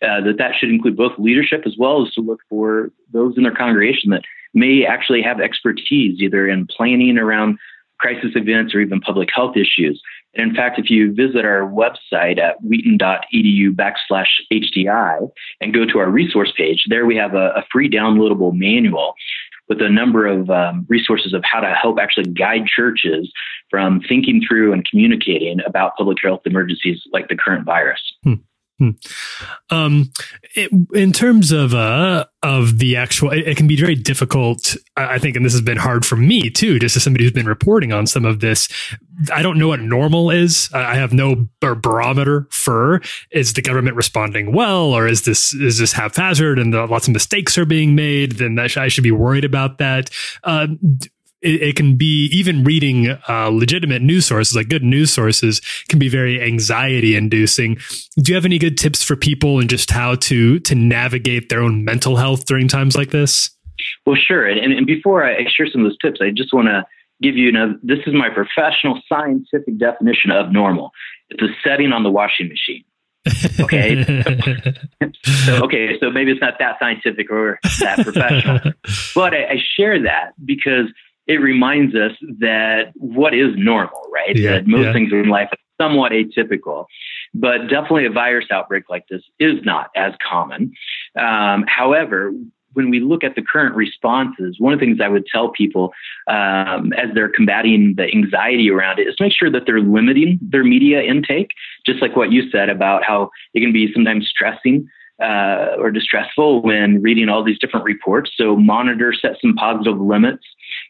[SPEAKER 11] uh, that that should include both leadership as well as to look for those in their congregation that may actually have expertise either in planning around crisis events or even public health issues. And in fact, if you visit our website at wheaton.edu backslash HDI and go to our resource page, there we have a, a free downloadable manual with a number of um, resources of how to help actually guide churches from thinking through and communicating about public health emergencies like the current virus.
[SPEAKER 1] Hmm. Hmm. Um, it, in terms of uh of the actual, it, it can be very difficult. I think, and this has been hard for me too, just as somebody who's been reporting on some of this. I don't know what normal is. I have no bar- barometer for is the government responding well, or is this is this haphazard and the, lots of mistakes are being made? Then sh- I should be worried about that. Uh, d- it, it can be even reading uh, legitimate news sources, like good news sources, can be very anxiety inducing. Do you have any good tips for people and just how to to navigate their own mental health during times like this?
[SPEAKER 11] Well, sure. And, and before I share some of those tips, I just want to give you, know this is my professional scientific definition of normal. It's a setting on the washing machine. Okay. so, okay. So maybe it's not that scientific or that professional, but I, I share that because it reminds us that what is normal, right?
[SPEAKER 1] Yeah,
[SPEAKER 11] that most
[SPEAKER 1] yeah.
[SPEAKER 11] things in life are somewhat atypical, but definitely a virus outbreak like this is not as common. Um, however, when we look at the current responses, one of the things I would tell people um, as they're combating the anxiety around it is make sure that they're limiting their media intake, just like what you said about how it can be sometimes stressing uh, or distressful when reading all these different reports. So monitor, set some positive limits.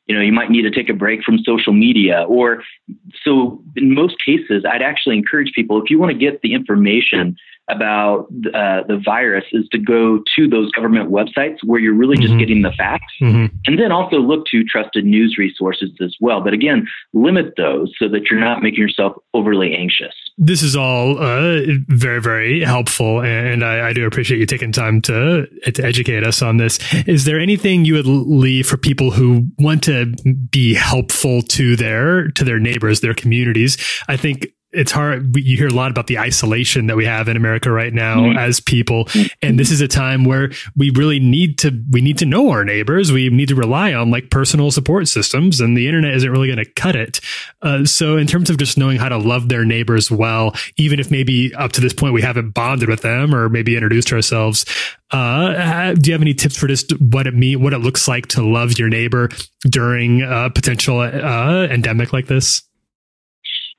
[SPEAKER 11] You know, you might need to take a break from social media, or so in most cases, I'd actually encourage people if you want to get the information about uh, the virus is to go to those government websites where you're really just getting the facts. And then also look to trusted news resources as well. But again limit those so that you're not making yourself overly anxious
[SPEAKER 1] This is all uh, very, very helpful, and I, I do appreciate you taking time to to educate us on this. Is there anything you would leave for people who want to be helpful to their to their neighbors, their communities? I think it's hard. we- You hear a lot about the isolation that we have in America right now
[SPEAKER 11] Mhm.
[SPEAKER 1] as people, and this is a time where we really need to we need to know our neighbors. We need to rely on like personal support systems, and the internet isn't really going to cut it. Uh, so, in terms of just knowing how to love their neighbors well, even if maybe up to this point we haven't bonded with them or maybe introduced ourselves, uh, do you have any tips for just what it mean, what it looks like to love your neighbor during a potential uh, endemic like this?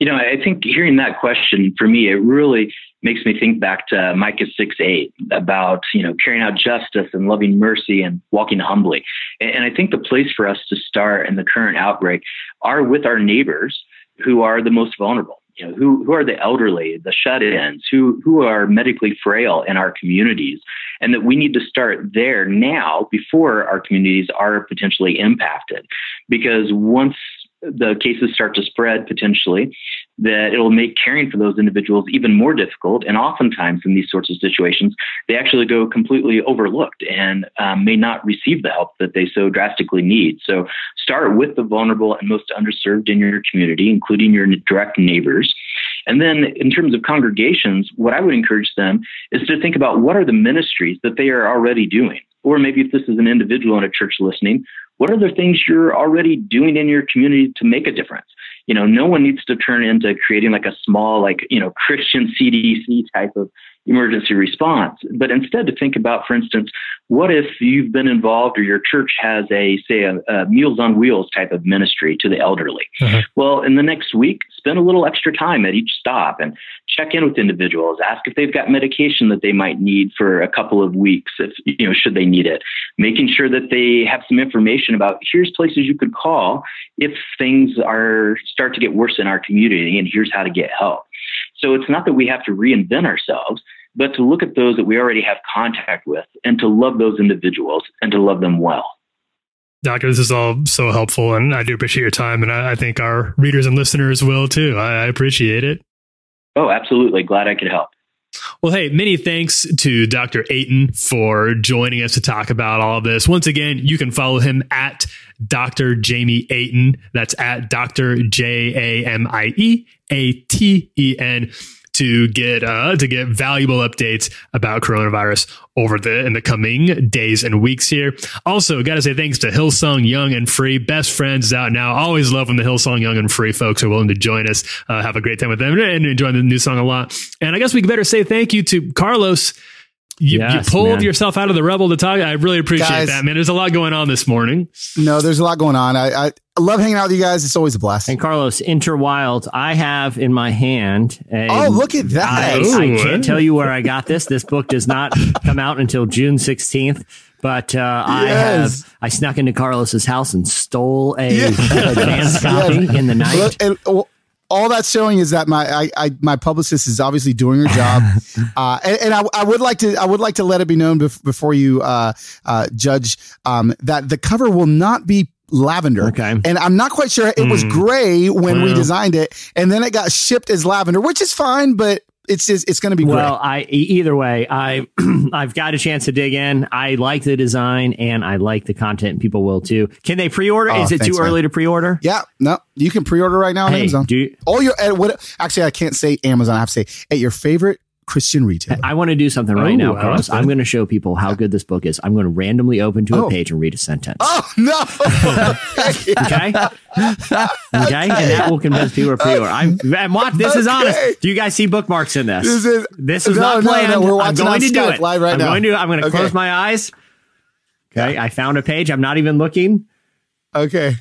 [SPEAKER 11] You know, I think hearing that question for me, it really makes me think back to Micah 6 8 about, you know, carrying out justice and loving mercy and walking humbly. And, I think the place for us to start in the current outbreak are with our neighbors who are the most vulnerable. You know, who, who are the elderly, the shut-ins, who, who are medically frail in our communities, and that we need to start there now before our communities are potentially impacted. Because once the cases start to spread potentially, that it'll make caring for those individuals even more difficult. And oftentimes in these sorts of situations, they actually go completely overlooked and um, may not receive the help that they so drastically need. So start with the vulnerable and most underserved in your community, including your direct neighbors. And then in terms of congregations, what I would encourage them is to think about what are the ministries that they are already doing. Or maybe if this is an individual in a church listening, what are the things you're already doing in your community to make a difference? You know, no one needs to turn into creating like a small, like, you know, Christian CDC type of emergency response, but instead to think about, for instance, what if you've been involved or your church has a, say, a, a Meals on Wheels type of ministry to the elderly? Uh-huh. Well, in the next week, spend a little extra time at each stop and check in with individuals. Ask if they've got medication that they might need for a couple of weeks, if you know, should they need it. Making sure that they have some information about here's places you could call if things are start to get worse in our community, and here's how to get help. So it's not that we have to reinvent ourselves, but to look at those that we already have contact with and to love those individuals and to love them well.
[SPEAKER 1] Doctor, this is all so helpful, and I do appreciate your time, and I, I think our readers and listeners will too. I, I appreciate it.
[SPEAKER 11] Oh, absolutely. Glad I could help.
[SPEAKER 1] Well, hey, many thanks to Dr. Aten for joining us to talk about all of this. Once again, you can follow him at Dr. Jamie Aten. That's at Dr. J A M I E A T E N to get uh, to get valuable updates about coronavirus over the in the coming days and weeks here. Also, got to say thanks to Hillsong Young and Free, best friends out now. Always love when the Hillsong Young and Free folks are willing to join us. Uh, have a great time with them and enjoying the new song a lot. And I guess we better say thank you to Carlos. You,
[SPEAKER 3] Yes,
[SPEAKER 1] you pulled
[SPEAKER 3] man.
[SPEAKER 1] yourself out of the rebel to talk. I really appreciate
[SPEAKER 2] Guys.
[SPEAKER 1] that, man. There's a lot going on this morning.
[SPEAKER 2] No, there's a lot going on. I, I love hanging out with you guys. It's always a blast.
[SPEAKER 3] And Carlos, Enter Wild, I have in my hand. A,
[SPEAKER 2] Oh, look at that.
[SPEAKER 3] I, I can't tell you where I got this. This book does not come out until June 16th. But uh, I have I snuck into Carlos's house and stole a
[SPEAKER 2] Yes.
[SPEAKER 3] advance copy
[SPEAKER 2] Yes.
[SPEAKER 3] in the night.
[SPEAKER 2] Look, and, oh, all that's showing is that my I, I my publicist is obviously doing her job, uh, and, and I, I would like to I would like to let it be known bef- before you uh, uh, judge um, that the cover will not be lavender.
[SPEAKER 3] Okay.
[SPEAKER 2] And I'm not quite sure it was
[SPEAKER 3] Hmm.
[SPEAKER 2] gray when we designed it, and then it got shipped as lavender, which is fine, but it's just, it's going to be.
[SPEAKER 3] Well, I either way, I I've got a chance to dig in. I like the design and I like the content. People will too. Can they pre-order?
[SPEAKER 2] Oh,
[SPEAKER 3] Is it
[SPEAKER 2] thanks,
[SPEAKER 3] too
[SPEAKER 2] man.
[SPEAKER 3] early to pre-order?
[SPEAKER 2] Yeah, no, you can pre-order right now on
[SPEAKER 3] Hey,
[SPEAKER 2] Amazon.
[SPEAKER 3] do you-
[SPEAKER 2] All your at what? Actually, I can't say Amazon. I have to say at your favorite Christian retailer.
[SPEAKER 3] I want to do something right
[SPEAKER 2] Oh,
[SPEAKER 3] now,
[SPEAKER 2] I
[SPEAKER 3] Carlos. I'm going to show people how good this book is. I'm going to randomly open to a
[SPEAKER 2] Oh.
[SPEAKER 3] page and read a sentence.
[SPEAKER 2] Oh no!
[SPEAKER 3] Okay. Okay, and that will convince people to pre-order. I'm and watch. This is honest. Do you guys see bookmarks in this?
[SPEAKER 2] This is-
[SPEAKER 3] this is
[SPEAKER 2] no,
[SPEAKER 3] not
[SPEAKER 2] no, no, we're
[SPEAKER 3] I'm
[SPEAKER 2] watching
[SPEAKER 3] going
[SPEAKER 2] on
[SPEAKER 3] to do it
[SPEAKER 2] live right
[SPEAKER 3] I'm
[SPEAKER 2] now.
[SPEAKER 3] Going to. I'm going to
[SPEAKER 2] Okay.
[SPEAKER 3] close my eyes. Okay, I found a page. I'm not even looking.
[SPEAKER 2] Okay.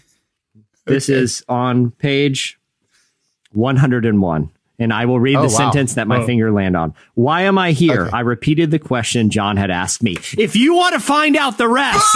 [SPEAKER 3] This is on page 101. And I will read
[SPEAKER 2] Oh,
[SPEAKER 3] the
[SPEAKER 2] wow.
[SPEAKER 3] sentence that my
[SPEAKER 2] Oh.
[SPEAKER 3] finger land on. Why am I here?
[SPEAKER 2] Okay.
[SPEAKER 3] I repeated the question John had asked me. If you want to find out the rest,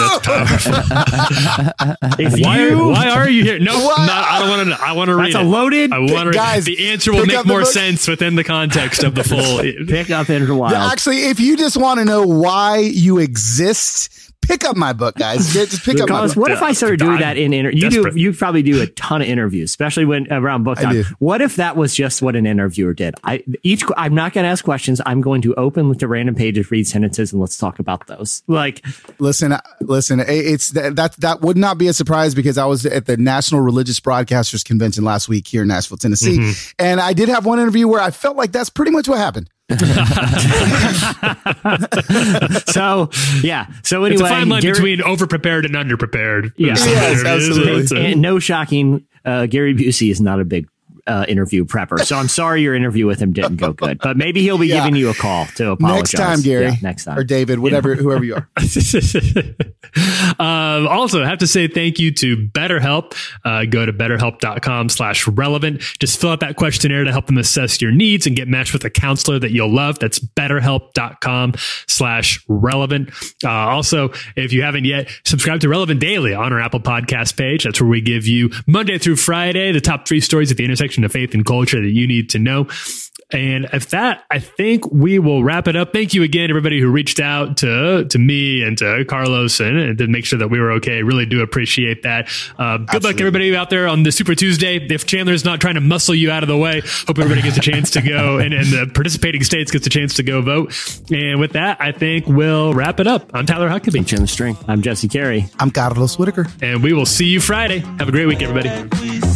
[SPEAKER 3] if
[SPEAKER 1] Why,
[SPEAKER 3] you
[SPEAKER 1] why are you here? No,
[SPEAKER 2] What?
[SPEAKER 1] not, I don't want to know. I want to read
[SPEAKER 3] That's a
[SPEAKER 1] it.
[SPEAKER 3] loaded-
[SPEAKER 1] I want to read
[SPEAKER 2] Guys,
[SPEAKER 1] The answer will make more
[SPEAKER 2] book.
[SPEAKER 1] sense within the context of the full.
[SPEAKER 3] pick up Into the Wild.
[SPEAKER 2] Actually, if you just want to know why you exist, pick up my book, guys. Just just pick up my book.
[SPEAKER 3] what if I started doing that in inter- you do you probably do a ton of interviews, especially when around book time. What if that was just what an interviewer did? I each I'm not going to ask questions. I'm going to open with to random pages, read sentences, and let's talk about those. Like
[SPEAKER 2] Listen, uh, listen. It's that that that would not be a surprise because I was at the National Religious Broadcasters Convention last week here in Nashville, Tennessee,
[SPEAKER 1] Mm-hmm.
[SPEAKER 2] and I did have one interview where I felt like that's pretty much what happened.
[SPEAKER 3] so, yeah. So anyway,
[SPEAKER 1] it's a fine line
[SPEAKER 3] Gary-
[SPEAKER 1] between overprepared and underprepared.
[SPEAKER 3] Yeah.
[SPEAKER 1] It's-
[SPEAKER 2] Yes, absolutely.
[SPEAKER 1] it's a-
[SPEAKER 3] and no shocking, uh, Gary Busey is not a big uh, interview prepper. So I'm sorry your interview with him didn't go good, but maybe he'll be
[SPEAKER 2] Yeah.
[SPEAKER 3] giving you a call to apologize.
[SPEAKER 2] Next time, Gary,
[SPEAKER 3] Yeah, next time.
[SPEAKER 2] or David, whatever, whoever you are.
[SPEAKER 1] um, also, I have to say thank you to BetterHelp. Uh, go to betterhelp.com slash relevant. Just fill out that questionnaire to help them assess your needs and get matched with a counselor that you'll love. That's betterhelp.com slash relevant. Uh, also, if you haven't yet, subscribe to Relevant Daily on our Apple Podcast page. That's where we give you Monday through Friday the top three stories at the intersection of faith and culture that you need to know. And if that, I think we will wrap it up. Thank you again, everybody who reached out to to me and to Carlos and, and to make sure that we were okay. Really do appreciate that. Uh, good luck, everybody out there on the Super Tuesday. If Chandler's not trying to muscle you out of the way, hope everybody gets a chance to go and, and the participating states gets a chance to go vote. And with that, I think we'll wrap it up. I'm Tyler Huckabee.
[SPEAKER 3] Chandler String. I'm Jesse Carey.
[SPEAKER 2] I'm Carlos Whittaker.
[SPEAKER 1] And we will see you Friday. Have a great week, everybody.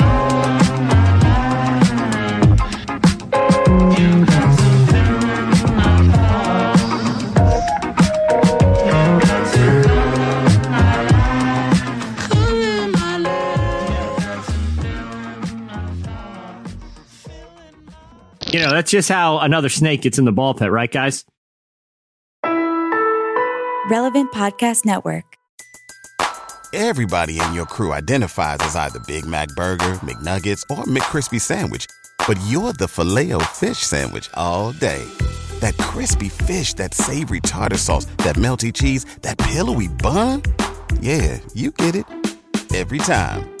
[SPEAKER 3] You know, that's just how another snake gets in the ball pit, right, guys?
[SPEAKER 12] Relevant Podcast Network.
[SPEAKER 13] Everybody in your crew identifies as either Big Mac Burger, McNuggets, or McCrispy Sandwich. But you're the filet fish Sandwich all day. That crispy fish, that savory tartar sauce, that melty cheese, that pillowy bun. Yeah, you get it. Every time.